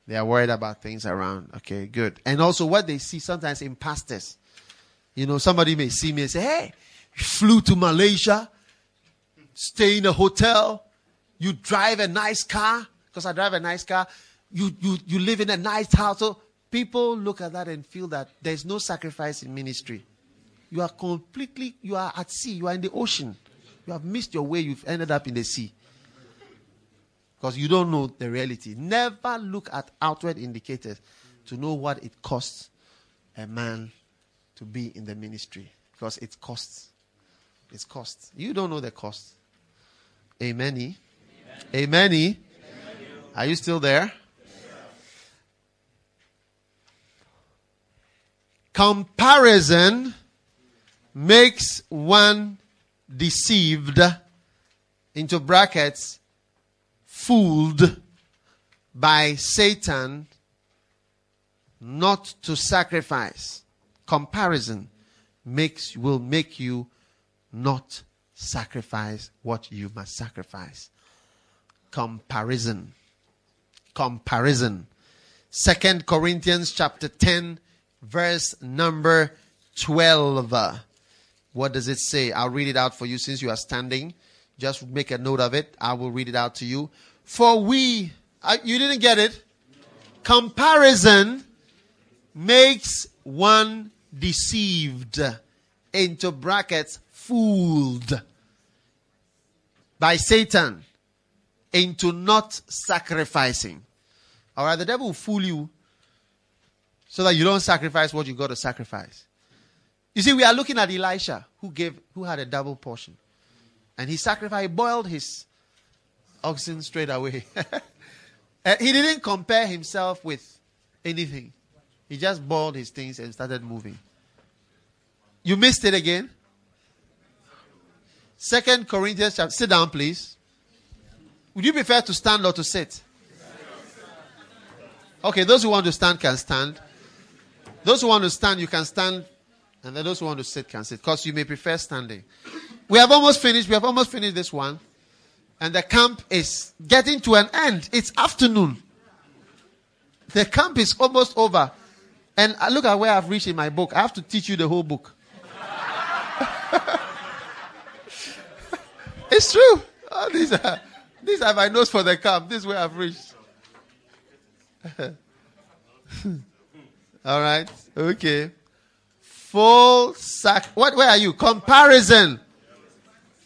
They are worried about things around. Okay, good. And also what they see sometimes in pastors. You know, somebody may see me and say, Hey, you flew to Malaysia, stay in a hotel, you drive a nice car, because I drive a nice car, you, you, you live in a nice house. So people look at that and feel that there's no sacrifice in ministry. You are completely, you are at sea, you are in the ocean. You have missed your way, you've ended up in the sea because you don't know the reality. Never look at outward indicators to know what it costs a man to be in the ministry because it costs. It's cost. You don't know the cost. Amen. Amen. Amen. Are you still there? Comparison makes one deceived into brackets fooled by Satan not to sacrifice. Comparison makes will make you not sacrifice what you must sacrifice. Comparison. Comparison. Second Corinthians chapter 10 verse number 12. What does it say? I'll read it out for you since you are standing. Just make a note of it. I will read it out to you. For we, Uh, you didn't get it? Comparison makes one deceived, into brackets, fooled by Satan into not sacrificing. All right, the devil will fool you so that you don't sacrifice what you got to sacrifice. You see, we are looking at Elisha, who gave, who had a double portion, and he sacrificed, he boiled his oxen straight away. he didn't compare himself with anything. He just boiled his things and started moving. You missed it again. Second Corinthians chapter. Sit down, please. Would you prefer to stand or to sit? Okay, those who want to stand can stand. Those who want to stand, you can stand. And then those who want to sit can sit. Because you may prefer standing. We have almost finished. We have almost finished this one. And the camp is getting to an end. It's afternoon. The camp is almost over. And look at where I've reached in my book. I have to teach you the whole book. it's true. Oh, these are these are my notes for the camp. This is where I've reached. All right. Okay. Full sack. What? Where are you? Comparison.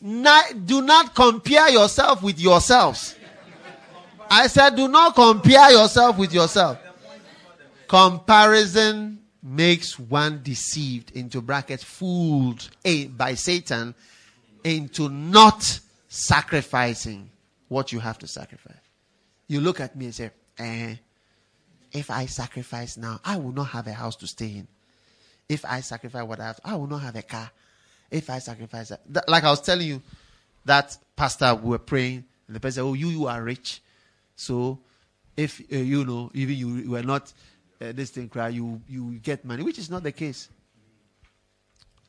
Not, do not compare yourself with yourselves. I said, do not compare yourself with yourself. Comparison makes one deceived into brackets fooled by Satan into not sacrificing what you have to sacrifice. You look at me and say, eh, if I sacrifice now, I will not have a house to stay in. If I sacrifice what I have, I will not have a car. If I sacrifice that, like I was telling you, that pastor we were praying, and the person said, "Oh, you you are rich, so if uh, you know even you, you were not uh, this thing cry, you you get money, which is not the case.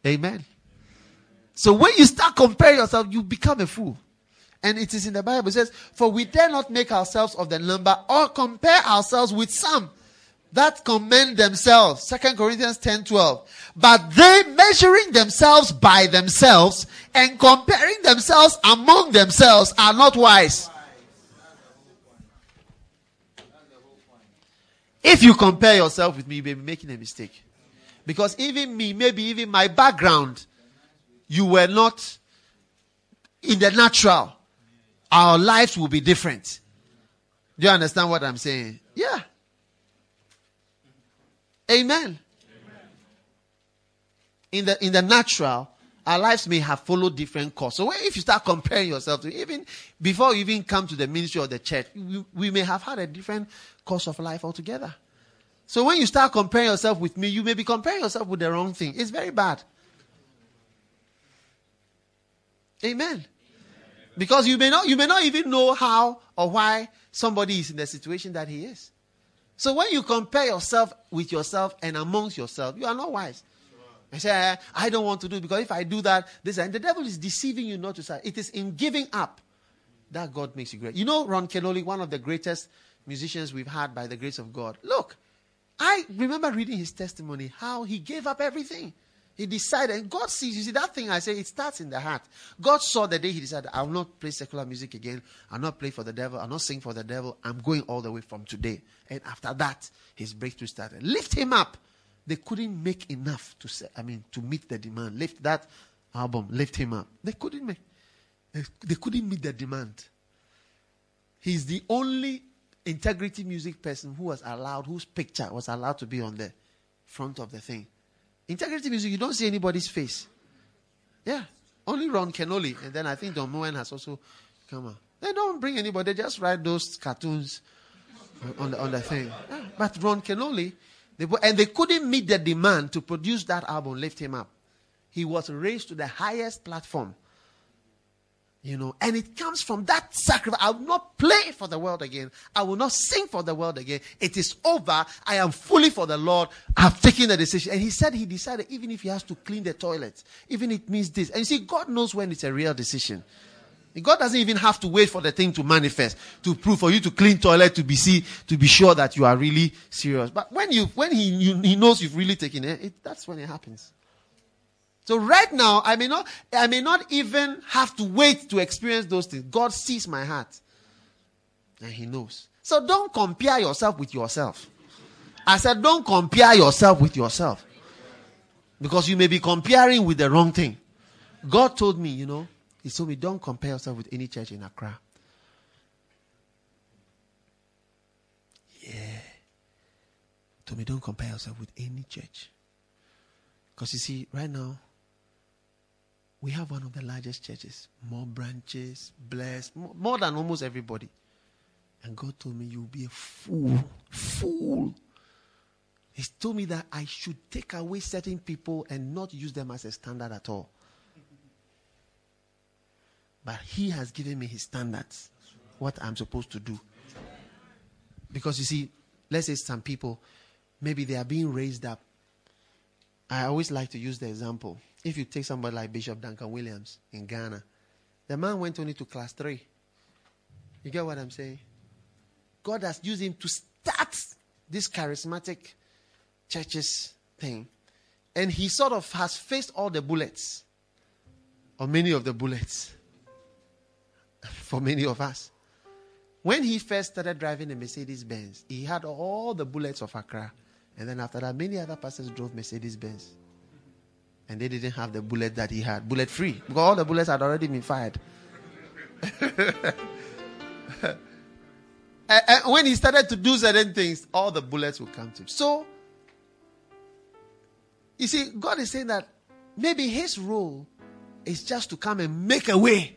Amen. So when you start comparing yourself, you become a fool. And it is in the Bible. It says, For we dare not make ourselves of the number or compare ourselves with some that commend themselves. Second Corinthians 10 12. But they measuring themselves by themselves and comparing themselves among themselves are not wise. If you compare yourself with me, you may be making a mistake. Because even me, maybe even my background, you were not in the natural. Our lives will be different. Do you understand what I'm saying? Yeah. Amen. Amen. In the in the natural, our lives may have followed different courses. So if you start comparing yourself to even before you even come to the ministry of the church, we, we may have had a different course of life altogether. So when you start comparing yourself with me, you may be comparing yourself with the wrong thing. It's very bad. Amen. Because you may not you may not even know how or why somebody is in the situation that he is. So when you compare yourself with yourself and amongst yourself, you are not wise. I say, eh, I don't want to do it because if I do that, this and the devil is deceiving you not to say. It is in giving up that God makes you great. You know, Ron Kenoly, one of the greatest musicians we've had by the grace of God. Look, I remember reading his testimony, how he gave up everything. He decided, God sees, you see, that thing I say, it starts in the heart. God saw the day he decided, I will not play secular music again. I'll not play for the devil. I'll not sing for the devil. I'm going all the way from today. And after that, his breakthrough started. Lift him up. They couldn't make enough to say, I mean, to meet the demand. Lift that album, lift him up. They couldn't make, they couldn't meet the demand. He's the only integrity music person who was allowed, whose picture was allowed to be on the front of the thing. Integrity music, you don't see anybody's face. Yeah. Only Ron Kenoly. And then I think Don Moen has also come out. They don't bring anybody, they just write those cartoons on the, on the thing. Yeah. But Ron Kenoly, they, and they couldn't meet the demand to produce that album, Lift Him Up. He was raised to the highest platform you know, and it comes from that sacrifice. I will not play for the world again. I will not sing for the world again. It is over. I am fully for the Lord. I've taken the decision. And he said he decided, even if he has to clean the toilet, even it means this. And you see, God knows when it's a real decision. God doesn't even have to wait for the thing to manifest to prove for you to clean toilet to be see to be sure that you are really serious. But when you when he you, he knows you've really taken it, it, that's when it happens. So right now, I may not, I may not even have to wait to experience those things. God sees my heart. And He knows. So don't compare yourself with yourself. I said, don't compare yourself with yourself. Because you may be comparing with the wrong thing. God told me, you know, He told me, don't compare yourself with any church in Accra. Yeah. Told me, don't compare yourself with any church. Because you see, right now, we have one of the largest churches, more branches, blessed, more, than almost everybody. And God told me, You'll be a fool. Fool. He told me that I should take away certain people and not use them as a standard at all. But He has given me His standards, what I'm supposed to do. Because you see, let's say some people, maybe they are being raised up. I always like to use the example. If you take somebody like Bishop Duncan Williams in Ghana, the man went only to class three. You get what I'm saying? God has used him to start this charismatic churches thing. And he sort of has faced all the bullets, or many of the bullets, for many of us. When he first started driving a Mercedes Benz, he had all the bullets of Accra. And then after that, many other pastors drove Mercedes Benz. And they didn't have the bullet that he had, bullet free, because all the bullets had already been fired. and, and eh, eh, when he started to do certain things, all the bullets would come to him. So, you see, God is saying that maybe his role is just to come and make a way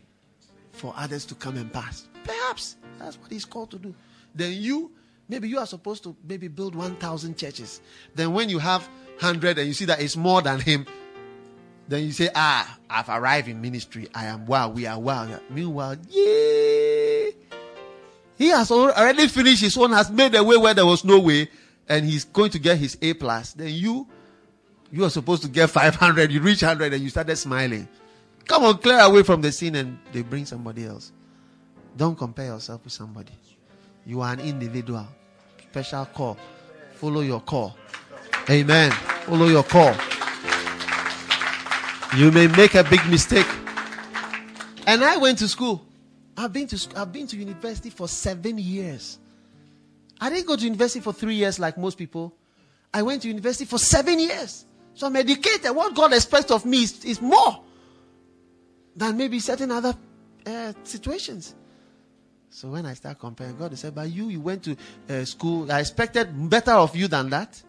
for others to come and pass. Perhaps that's what he's called to do. Then you, maybe you are supposed to maybe build 1,000 churches. Then when you have 100 and you see that it's more than him, then you say, ah, I've arrived in ministry. I am wow. We are wow. Meanwhile, yeah. He has already finished his own, has made a way where there was no way, and he's going to get his A plus. Then you, you are supposed to get 500. You reach 100 and you started smiling. Come on, clear away from the scene and they bring somebody else. Don't compare yourself with somebody. You are an individual. Special call. Follow your call. Amen. Follow your call. You may make a big mistake. And I went to school. I've been to I've been to university for seven years. I didn't go to university for three years like most people. I went to university for seven years. So I'm educated. What God expects of me is, is more than maybe certain other uh, situations. So when I start comparing, God said, "But you, you went to uh, school. I expected better of you than that."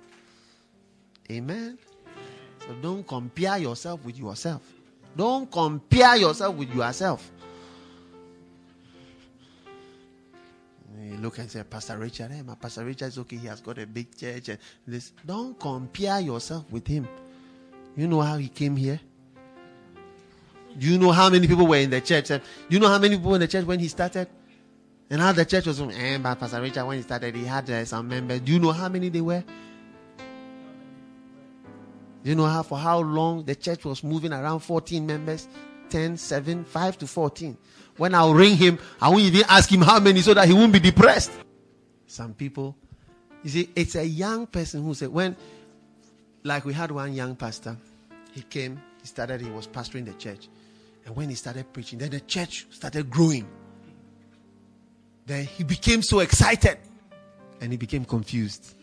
Amen. So don't compare yourself with yourself. Don't compare yourself with yourself. You look and say, Pastor Richard, hey, my Pastor Richard is okay. He has got a big church and this. Don't compare yourself with him. You know how he came here? Do you know how many people were in the church? You know how many people in the church when he started? And how the church was, eh, but Pastor Richard, when he started, he had uh, some members. Do you know how many they were? You know how for how long the church was moving around 14 members? 10, 7, 5 to 14. When I'll ring him, I won't even ask him how many so that he won't be depressed. Some people, you see, it's a young person who said, when, like we had one young pastor, he came, he started, he was pastoring the church. And when he started preaching, then the church started growing. Then he became so excited and he became confused.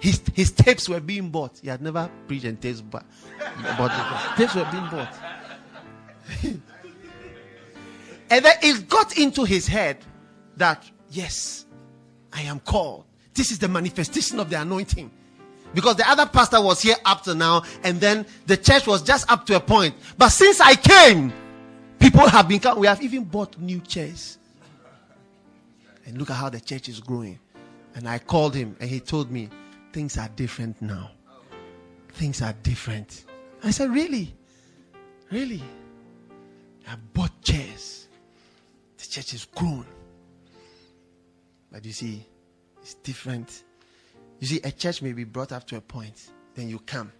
His, his tapes were being bought. He had never preached and tapes, but, but tapes were being bought. and then it got into his head that, yes, I am called. This is the manifestation of the anointing. Because the other pastor was here up to now, and then the church was just up to a point. But since I came, people have been coming. We have even bought new chairs. And look at how the church is growing. And I called him, and he told me, things are different now. Things are different. I said, Really? Really? I bought chairs. The church is grown. But you see, it's different. You see, a church may be brought up to a point, then you come.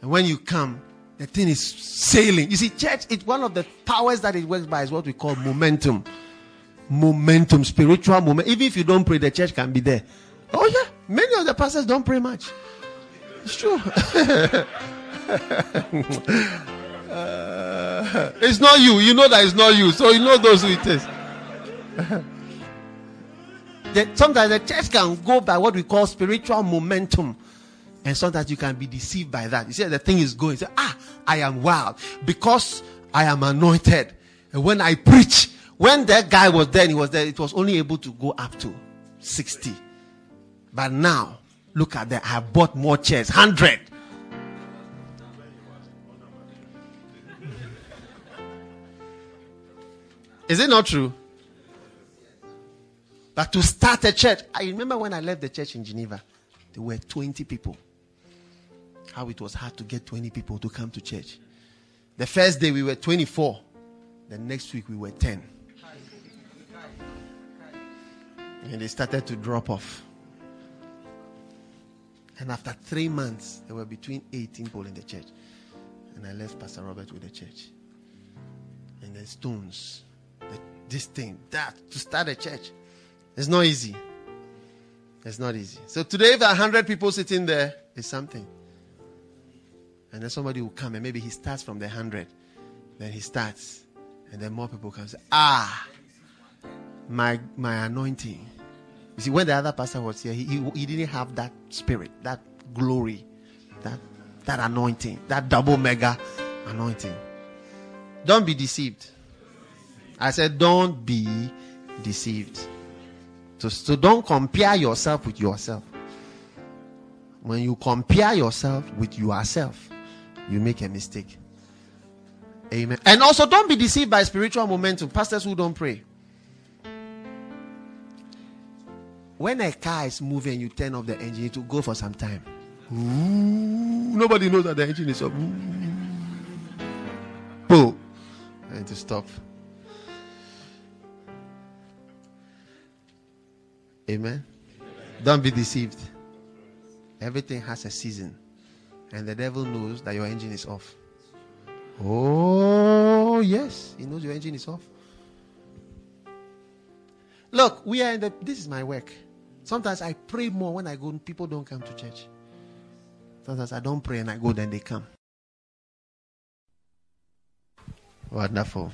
And when you come, the thing is sailing. You see, church, it's one of the powers that it works by is what we call momentum. Momentum, spiritual moment. Even if you don't pray, the church can be there. Oh, yeah. Many of the pastors don't pray much. It's true. uh, it's not you. You know that it's not you. So you know those who it is. the, sometimes the church can go by what we call spiritual momentum. And sometimes you can be deceived by that. You see, the thing is going. Say, ah, I am wild because I am anointed. And when I preach, when that guy was there, he was there, it was only able to go up to 60. But now, look at that. I have bought more chairs, 100. Is it not true? But to start a church, I remember when I left the church in Geneva, there were 20 people. How it was hard to get 20 people to come to church. The first day we were 24, the next week we were 10. And they started to drop off. And after three months, there were between 18 people in the church. And I left Pastor Robert with the church. And the stones, the, this thing, that, to start a church. It's not easy. It's not easy. So today, if there are 100 people sitting there, it's something. And then somebody will come and maybe he starts from the 100. Then he starts. And then more people come and say, Ah, my, my anointing. You see, when the other pastor was here, he, he, he didn't have that spirit, that glory, that, that anointing, that double mega anointing. Don't be deceived. I said, don't be deceived. So, so don't compare yourself with yourself. When you compare yourself with yourself, you make a mistake. Amen. And also, don't be deceived by spiritual momentum. Pastors who don't pray. When a car is moving, you turn off the engine to go for some time. Ooh, nobody knows that the engine is up. Boom. And to stop. Amen. Don't be deceived. Everything has a season. And the devil knows that your engine is off. Oh, yes. He knows your engine is off. Look, we are in the this is my work. Sometimes I pray more when I go, people don't come to church. Sometimes I don't pray and I go, then they come. Wonderful.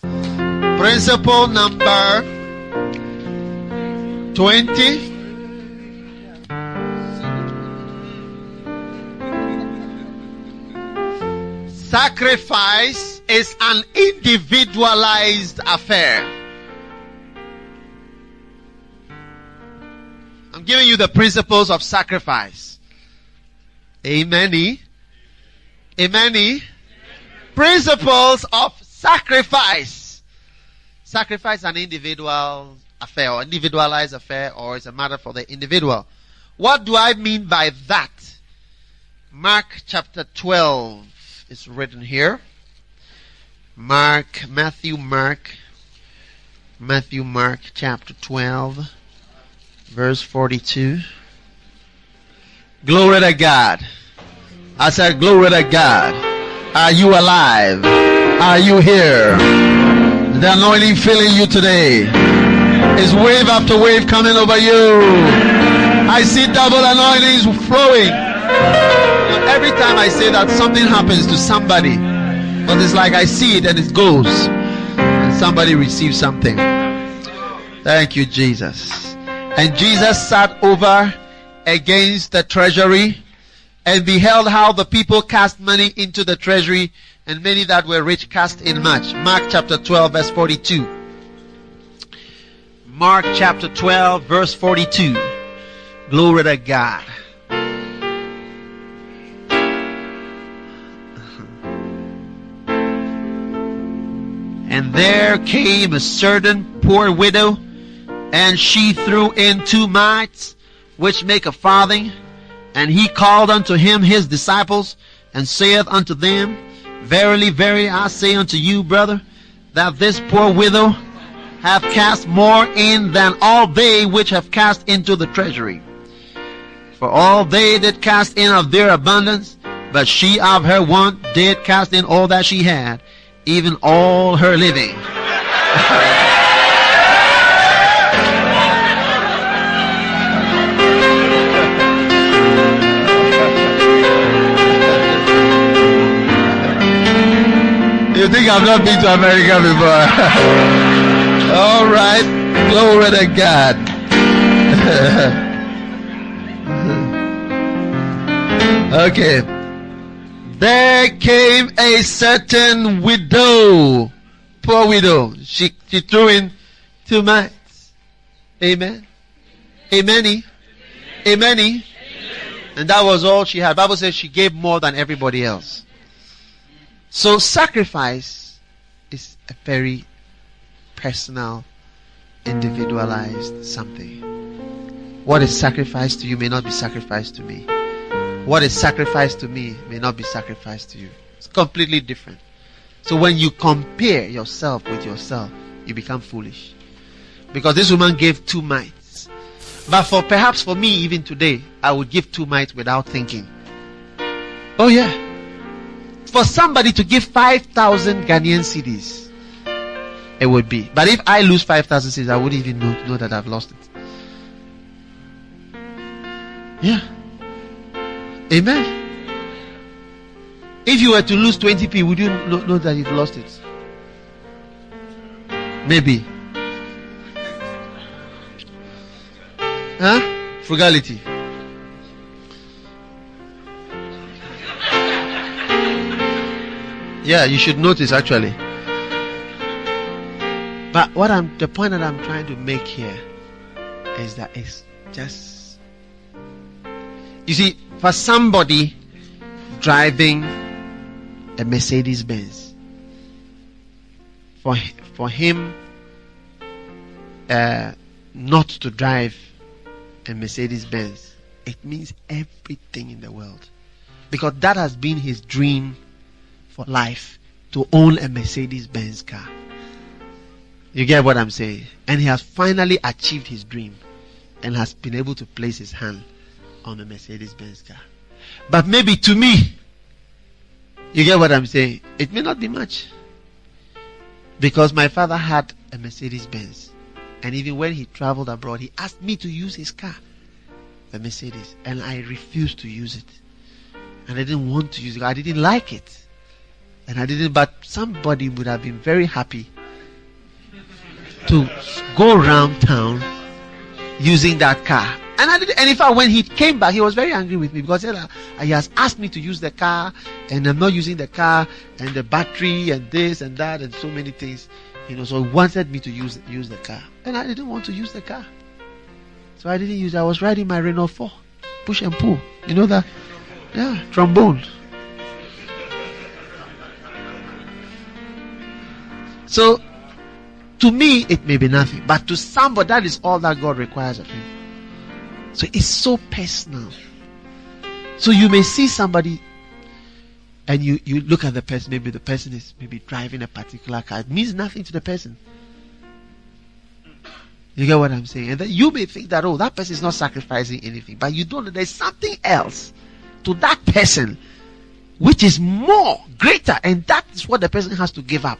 Principle number 20. Sacrifice is an individualized affair. I'm giving you the principles of sacrifice. Amen. Amen. Principles of sacrifice. Sacrifice is an individual affair or individualized affair or it's a matter for the individual. What do I mean by that? Mark chapter 12 is written here. Mark, Matthew, Mark, Matthew, Mark chapter 12, verse 42. Glory to God. I said, Glory to God. Are you alive? Are you here? The anointing filling you today is wave after wave coming over you. I see double anointings flowing. every time I say that, something happens to somebody. But it's like I see it and it goes. And somebody receives something. Thank you, Jesus. And Jesus sat over against the treasury and beheld how the people cast money into the treasury and many that were rich cast in much. Mark chapter 12 verse 42. Mark chapter 12 verse 42. Glory to God. And there came a certain poor widow, and she threw in two mites, which make a farthing. And he called unto him his disciples, and saith unto them, Verily, verily, I say unto you, brother, that this poor widow hath cast more in than all they which have cast into the treasury. For all they did cast in of their abundance, but she of her want did cast in all that she had, even all her living. think I've not been to America before? All right. Glory to God. okay. There came a certain widow. Poor widow. She, she threw in two mites. Amen. Amen. Amen. And that was all she had. Bible says she gave more than everybody else. So sacrifice is a very personal, individualized something. What is sacrificed to you may not be sacrificed to me. What is sacrificed to me may not be sacrificed to you. It's completely different. So when you compare yourself with yourself, you become foolish. Because this woman gave two mites. But for perhaps for me, even today, I would give two mites without thinking. Oh yeah. For somebody to give 5,000 Ghanaian cedis, it would be. But if I lose 5,000 cedis, I wouldn't even know, know that I've lost it. Yeah. Amen. If you were to lose 20p, would you know, know that you've lost it? Maybe. Huh? Frugality. Yeah, you should notice actually. But what I'm the point that I'm trying to make here is that it's just you see, for somebody driving a Mercedes Benz, for for him uh, not to drive a Mercedes Benz, it means everything in the world, because that has been his dream for life to own a Mercedes Benz car. You get what I'm saying? And he has finally achieved his dream and has been able to place his hand on a Mercedes Benz car. But maybe to me, you get what I'm saying? It may not be much. Because my father had a Mercedes Benz. And even when he traveled abroad, he asked me to use his car, the Mercedes. And I refused to use it. And I didn't want to use it. I didn't like it. And I didn't, but somebody would have been very happy to go around town using that car. And I did, and in fact, when he came back, he was very angry with me because he, he has asked me to use the car, and I'm not using the car, and the battery, and this and that, and so many things, you know. So he wanted me to use use the car, and I didn't want to use the car, so I didn't use. I was riding my Renault 4, push and pull. You know that? Yeah, trombone. So, to me, it may be nothing, but to somebody, that is all that God requires of him. So it's so personal. So you may see somebody and you, you look at the person, maybe the person is maybe driving a particular car. It means nothing to the person. You get what I'm saying? And then you may think that, oh, that person is not sacrificing anything. But you don't know there's something else to that person which is more, greater, and that is what the person has to give up.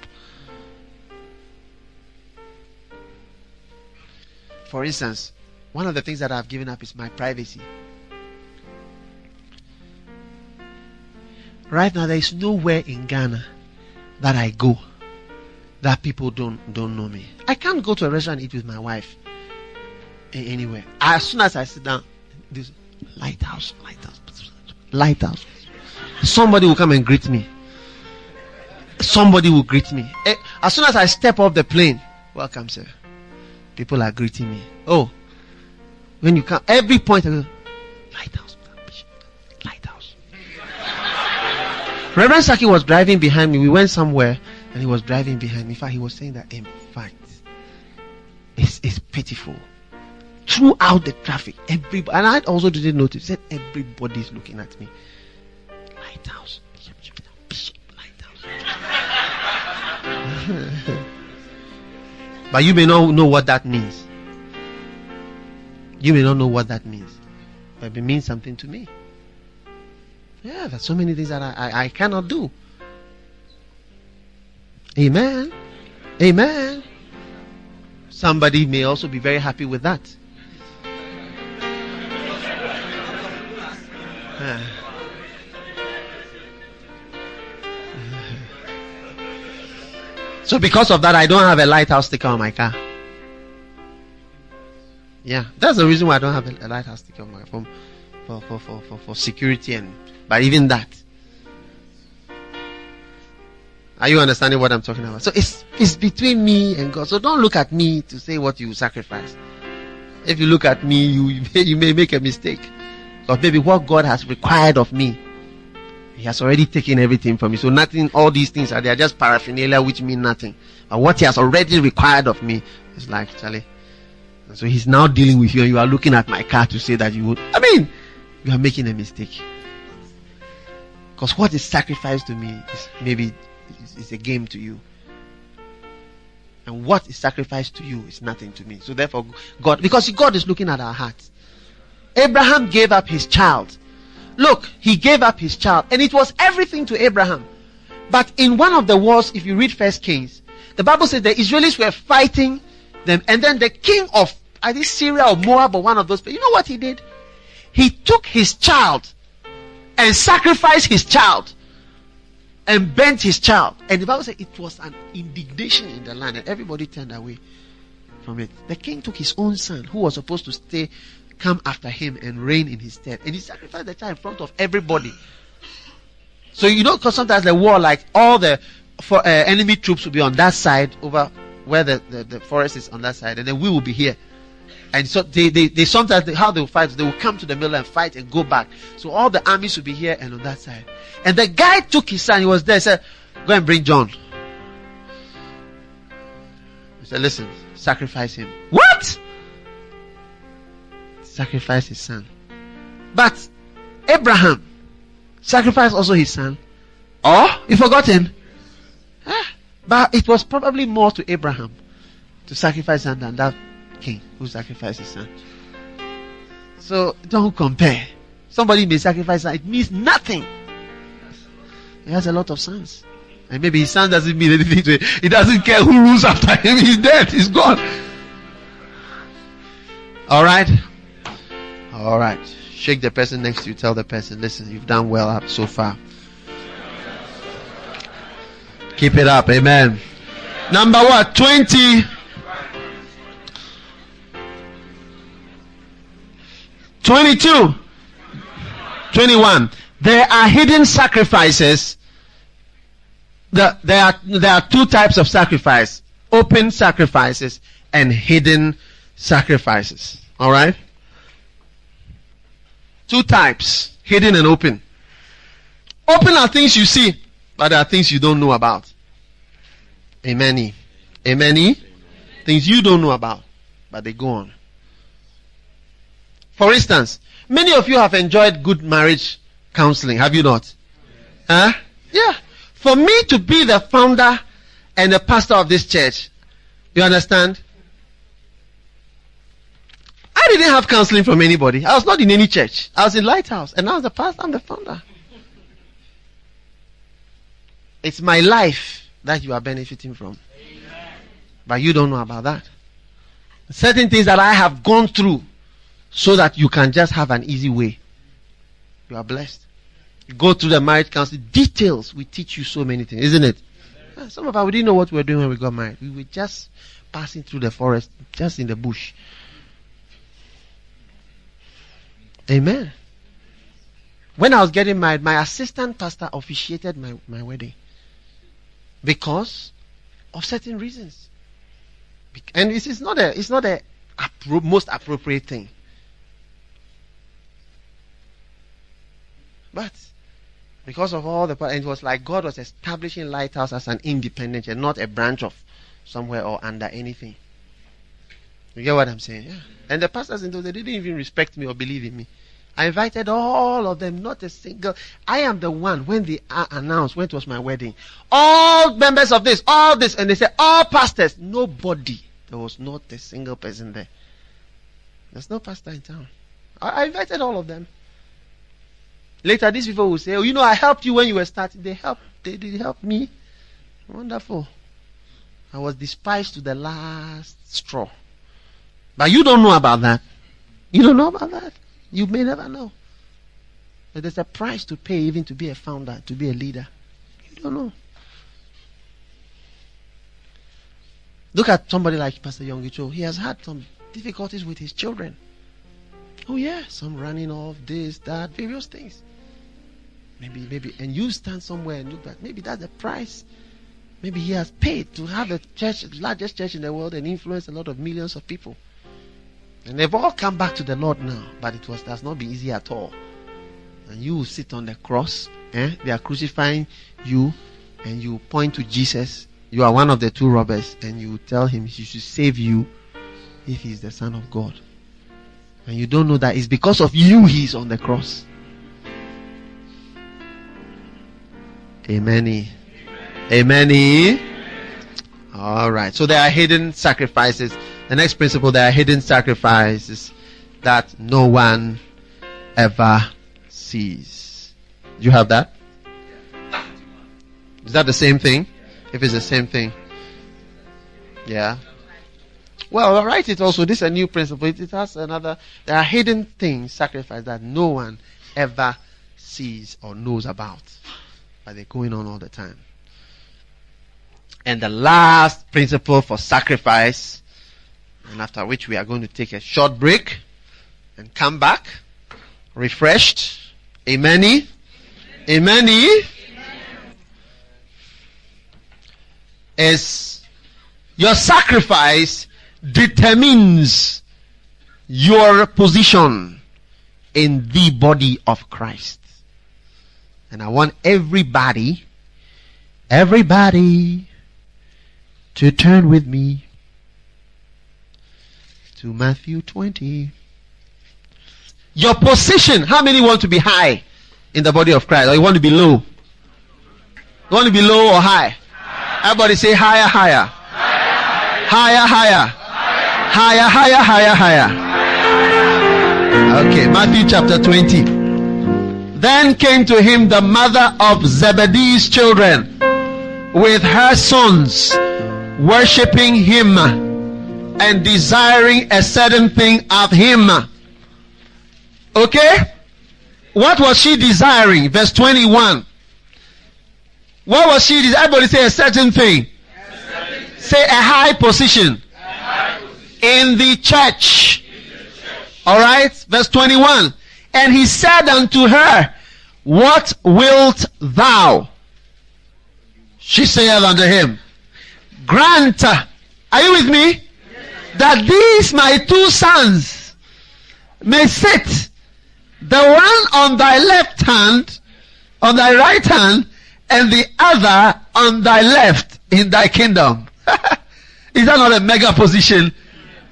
For instance, one of the things that I've given up is my privacy. Right now, there is nowhere in Ghana that I go that people don't don't know me. I can't go to a restaurant and eat with my wife anywhere. As soon as I sit down, this lighthouse, lighthouse, lighthouse. Somebody will come and greet me. Somebody will greet me. Eh, as soon as I step off the plane, welcome, sir. People are greeting me. Oh, when you come, every point I go, lighthouse, lighthouse. Reverend Saki was driving behind me. We went somewhere and he was driving behind me. In fact, he was saying that, in fact, it's, it's pitiful. Throughout the traffic, everybody, and I also didn't notice, said everybody's looking at me. Lighthouse. Lighthouse. but you may not know what that means. You may not know what that means, but it means something to me. Yeah, there's so many things that I, I, I cannot do. Amen. Amen. Somebody may also be very happy with that. So because of that, I don't have a lighthouse sticker on my car. Yeah, that's the reason why I don't have a, lighthouse sticker on my phone for, for, for, for, for security and but even that. Are you understanding what I'm talking about? So it's it's between me and God. So don't look at me to say what you sacrifice. If you look at me, you you may make a mistake. But maybe what God has required of me, He has already taken everything from me. So nothing, all these things are they are just paraphernalia which mean nothing. But what He has already required of me is like Charlie. So He's now dealing with you, and you are looking at my car to say that you would. I mean, you are making a mistake. Because what is sacrificed to me is maybe is a game to you. And what is sacrificed to you is nothing to me. So therefore, God, because God is looking at our hearts. Abraham gave up his child. Look, he gave up his child, and it was everything to Abraham. But in one of the wars, if you read First Kings, the Bible says the Israelis were fighting them, and then the king of I think Syria or Moab or one of those. but You know what he did? He took his child and sacrificed his child and burnt his child. And the Bible says it was an indignation in the land, and everybody turned away from it. The king took his own son, who was supposed to stay, come after him and reign in his stead, and he sacrificed the child in front of everybody. So you know, because sometimes the war, like all the for, uh, enemy troops will be on that side over where the, the, the forest is on that side, and then we will be here. And so they, they, they sometimes they, how they will fight, they will come to the middle and fight and go back. So all the armies will be here and on that side. And the guy took his son, he was there, said, Go and bring John. He said, Listen, sacrifice him. What? Sacrifice his son. But Abraham sacrificed also his son. Oh, you forgotten? Ah, but it was probably more to Abraham to sacrifice son than that king who sacrificed his son. So don't compare. Somebody may sacrifice it means nothing. He has a lot of sons. And maybe his son doesn't mean anything to him. He doesn't care who rules after him. He's dead. He's gone. Alright? Alright. Shake the person next to you. Tell the person, listen, you've done well up so far. Keep it up. Amen. Number what? 20. 22. 21. There are hidden sacrifices. The, there, are, there are two types of sacrifice. Open sacrifices and hidden sacrifices. Alright? Two types. Hidden and open. Open are things you see, but there are things you don't know about. Amen. Amen. Things you don't know about, but they go on. For instance, many of you have enjoyed good marriage counseling, have you not? Huh? Yeah. For me to be the founder and the pastor of this church, you understand? I didn't have counseling from anybody. I was not in any church. I was in Lighthouse, and I was the pastor, I'm the founder. It's my life that you are benefiting from. But you don't know about that. Certain things that I have gone through so that you can just have an easy way. You are blessed. You go through the marriage council details. We teach you so many things, isn't it? Some of us we didn't know what we were doing when we got married. We were just passing through the forest, just in the bush. Amen. When I was getting married, my assistant pastor officiated my, my wedding because of certain reasons. And this is not a it's not a appro- most appropriate thing. But because of all the and it was like God was establishing Lighthouse as an independent and not a branch of somewhere or under anything. You get what I'm saying? Yeah. And the pastors in those they didn't even respect me or believe in me. I invited all of them, not a single. I am the one when they announced when it was my wedding. All members of this, all this, and they said all pastors. Nobody. There was not a single person there. There's no pastor in town. I, I invited all of them. Later, these people will say, Oh, you know, I helped you when you were starting. They helped. They did help me. Wonderful. I was despised to the last straw. But you don't know about that. You don't know about that. You may never know. But there's a price to pay even to be a founder, to be a leader. You don't know. Look at somebody like Pastor Yonggi Cho. He has had some difficulties with his children. Oh yeah, some running off, this, that, various things. Maybe, maybe, and you stand somewhere and look back. Maybe that's the price. Maybe he has paid to have the church, the largest church in the world, and influence a lot of millions of people. And they've all come back to the Lord now, but it was does not be easy at all. And you sit on the cross, eh? They are crucifying you, and you point to Jesus. You are one of the two robbers, and you tell him he should save you if he is the Son of God. And you don't know that it's because of you he is on the cross. Amen. Amen. All right. So there are hidden sacrifices. The next principle, there hidden sacrifices that no one ever sees. Do you have that? Is that the same thing? If it's the same thing. Yeah. Well, I'll write it also. This is a new principle. It, it has another. There are hidden things, sacrifice that no one ever sees or knows about. But they're going on all the time. And the last principle for sacrifice, and after which we are going to take a short break and come back refreshed. Amen. Amen. Is your sacrifice determines your position in the body of Christ. And I want everybody, everybody to turn with me to Matthew 20. Your position, how many want to be high in the body of Christ? Or you want to be low? You want to be low or high? Everybody say higher, higher. Higher, higher. Higher, higher, higher, higher. Okay, Matthew chapter 20. Then came to him the mother of Zebedee's children with her sons worshipping him and desiring a certain thing of him. Okay? What was she desiring? Verse 21. What was she desiring? Everybody say a certain thing. A certain say a high position. A high position. In the church. Alright? Verse 21. And he said unto her, What wilt thou? She said unto him, grant, are you with me? That these my two sons may sit, the one on thy left hand, on thy right hand, and the other on thy left in thy kingdom. Is that not a mega position?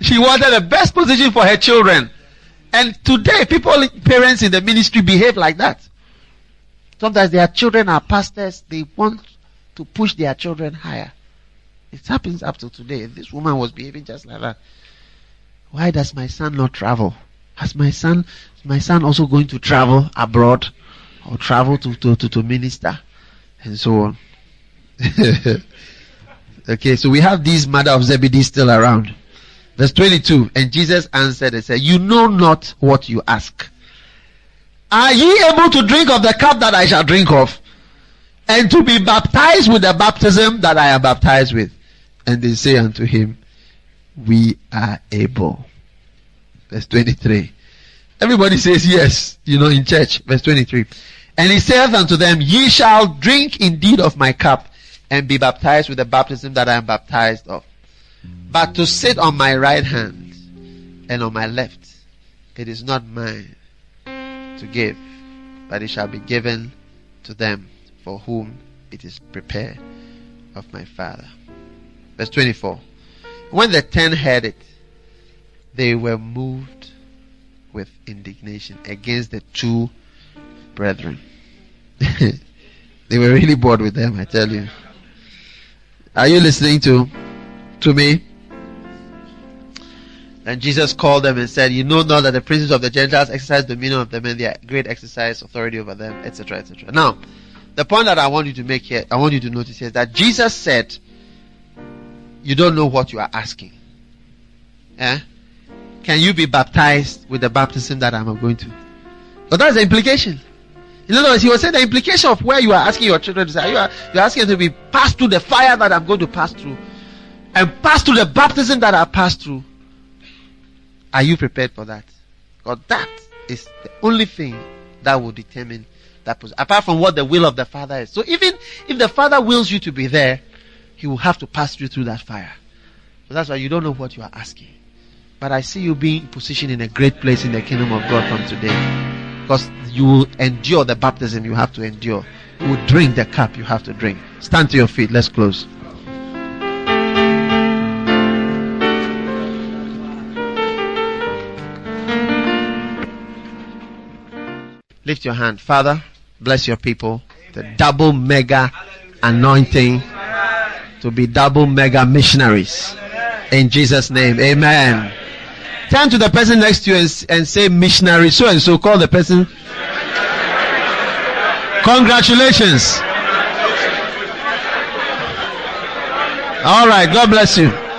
She wanted the best position for her children. And today, people, parents in the ministry behave like that. Sometimes their children are pastors, they want to push their children higher. It happens up to today. This woman was behaving just like that. Why does my son not travel? Has my son, my son also going to travel abroad or travel to, to, to, to minister and so on? okay, so we have these mother of Zebedee still around. Verse 22, and Jesus answered and said, You know not what you ask. Are ye able to drink of the cup that I shall drink of? And to be baptized with the baptism that I am baptized with? And they say unto him, We are able. Verse 23. Everybody says yes, you know, in church. Verse 23. And he saith unto them, Ye shall drink indeed of my cup and be baptized with the baptism that I am baptized of. But to sit on my right hand and on my left, it is not mine to give, but it shall be given to them for whom it is prepared of my Father. Verse 24. When the ten heard it, they were moved with indignation against the two brethren. they were really bored with them, I tell you. Are you listening to to me? And Jesus called them and said, You know not that the princes of the Gentiles exercise dominion of them and their great exercise authority over them, etc. etc. Now, the point that I want you to make here, I want you to notice here is that Jesus said, you don't know what you are asking. Eh? Can you be baptized with the baptism that I'm going to? But that's the implication. In other words, he was saying the implication of where you are asking your children to say, you are you're asking to be passed through the fire that I'm going to pass through, and pass through the baptism that I passed through. Are you prepared for that? Because that is the only thing that will determine that. Apart from what the will of the Father is. So even if the Father wills you to be there, He will have to pass you through that fire. So that's why you don't know what you are asking. But I see you being positioned in a great place in the kingdom of God from today. Because you will endure the baptism you have to endure. You will drink the cup you have to drink. Stand to your feet. Let's close. Lift your hand. Father, bless your people. The double mega anointing to be double mega missionaries. In Jesus' name. Amen. Turn to the person next to you and, and say missionary so and so. Call the person. Congratulations. All right. God bless you.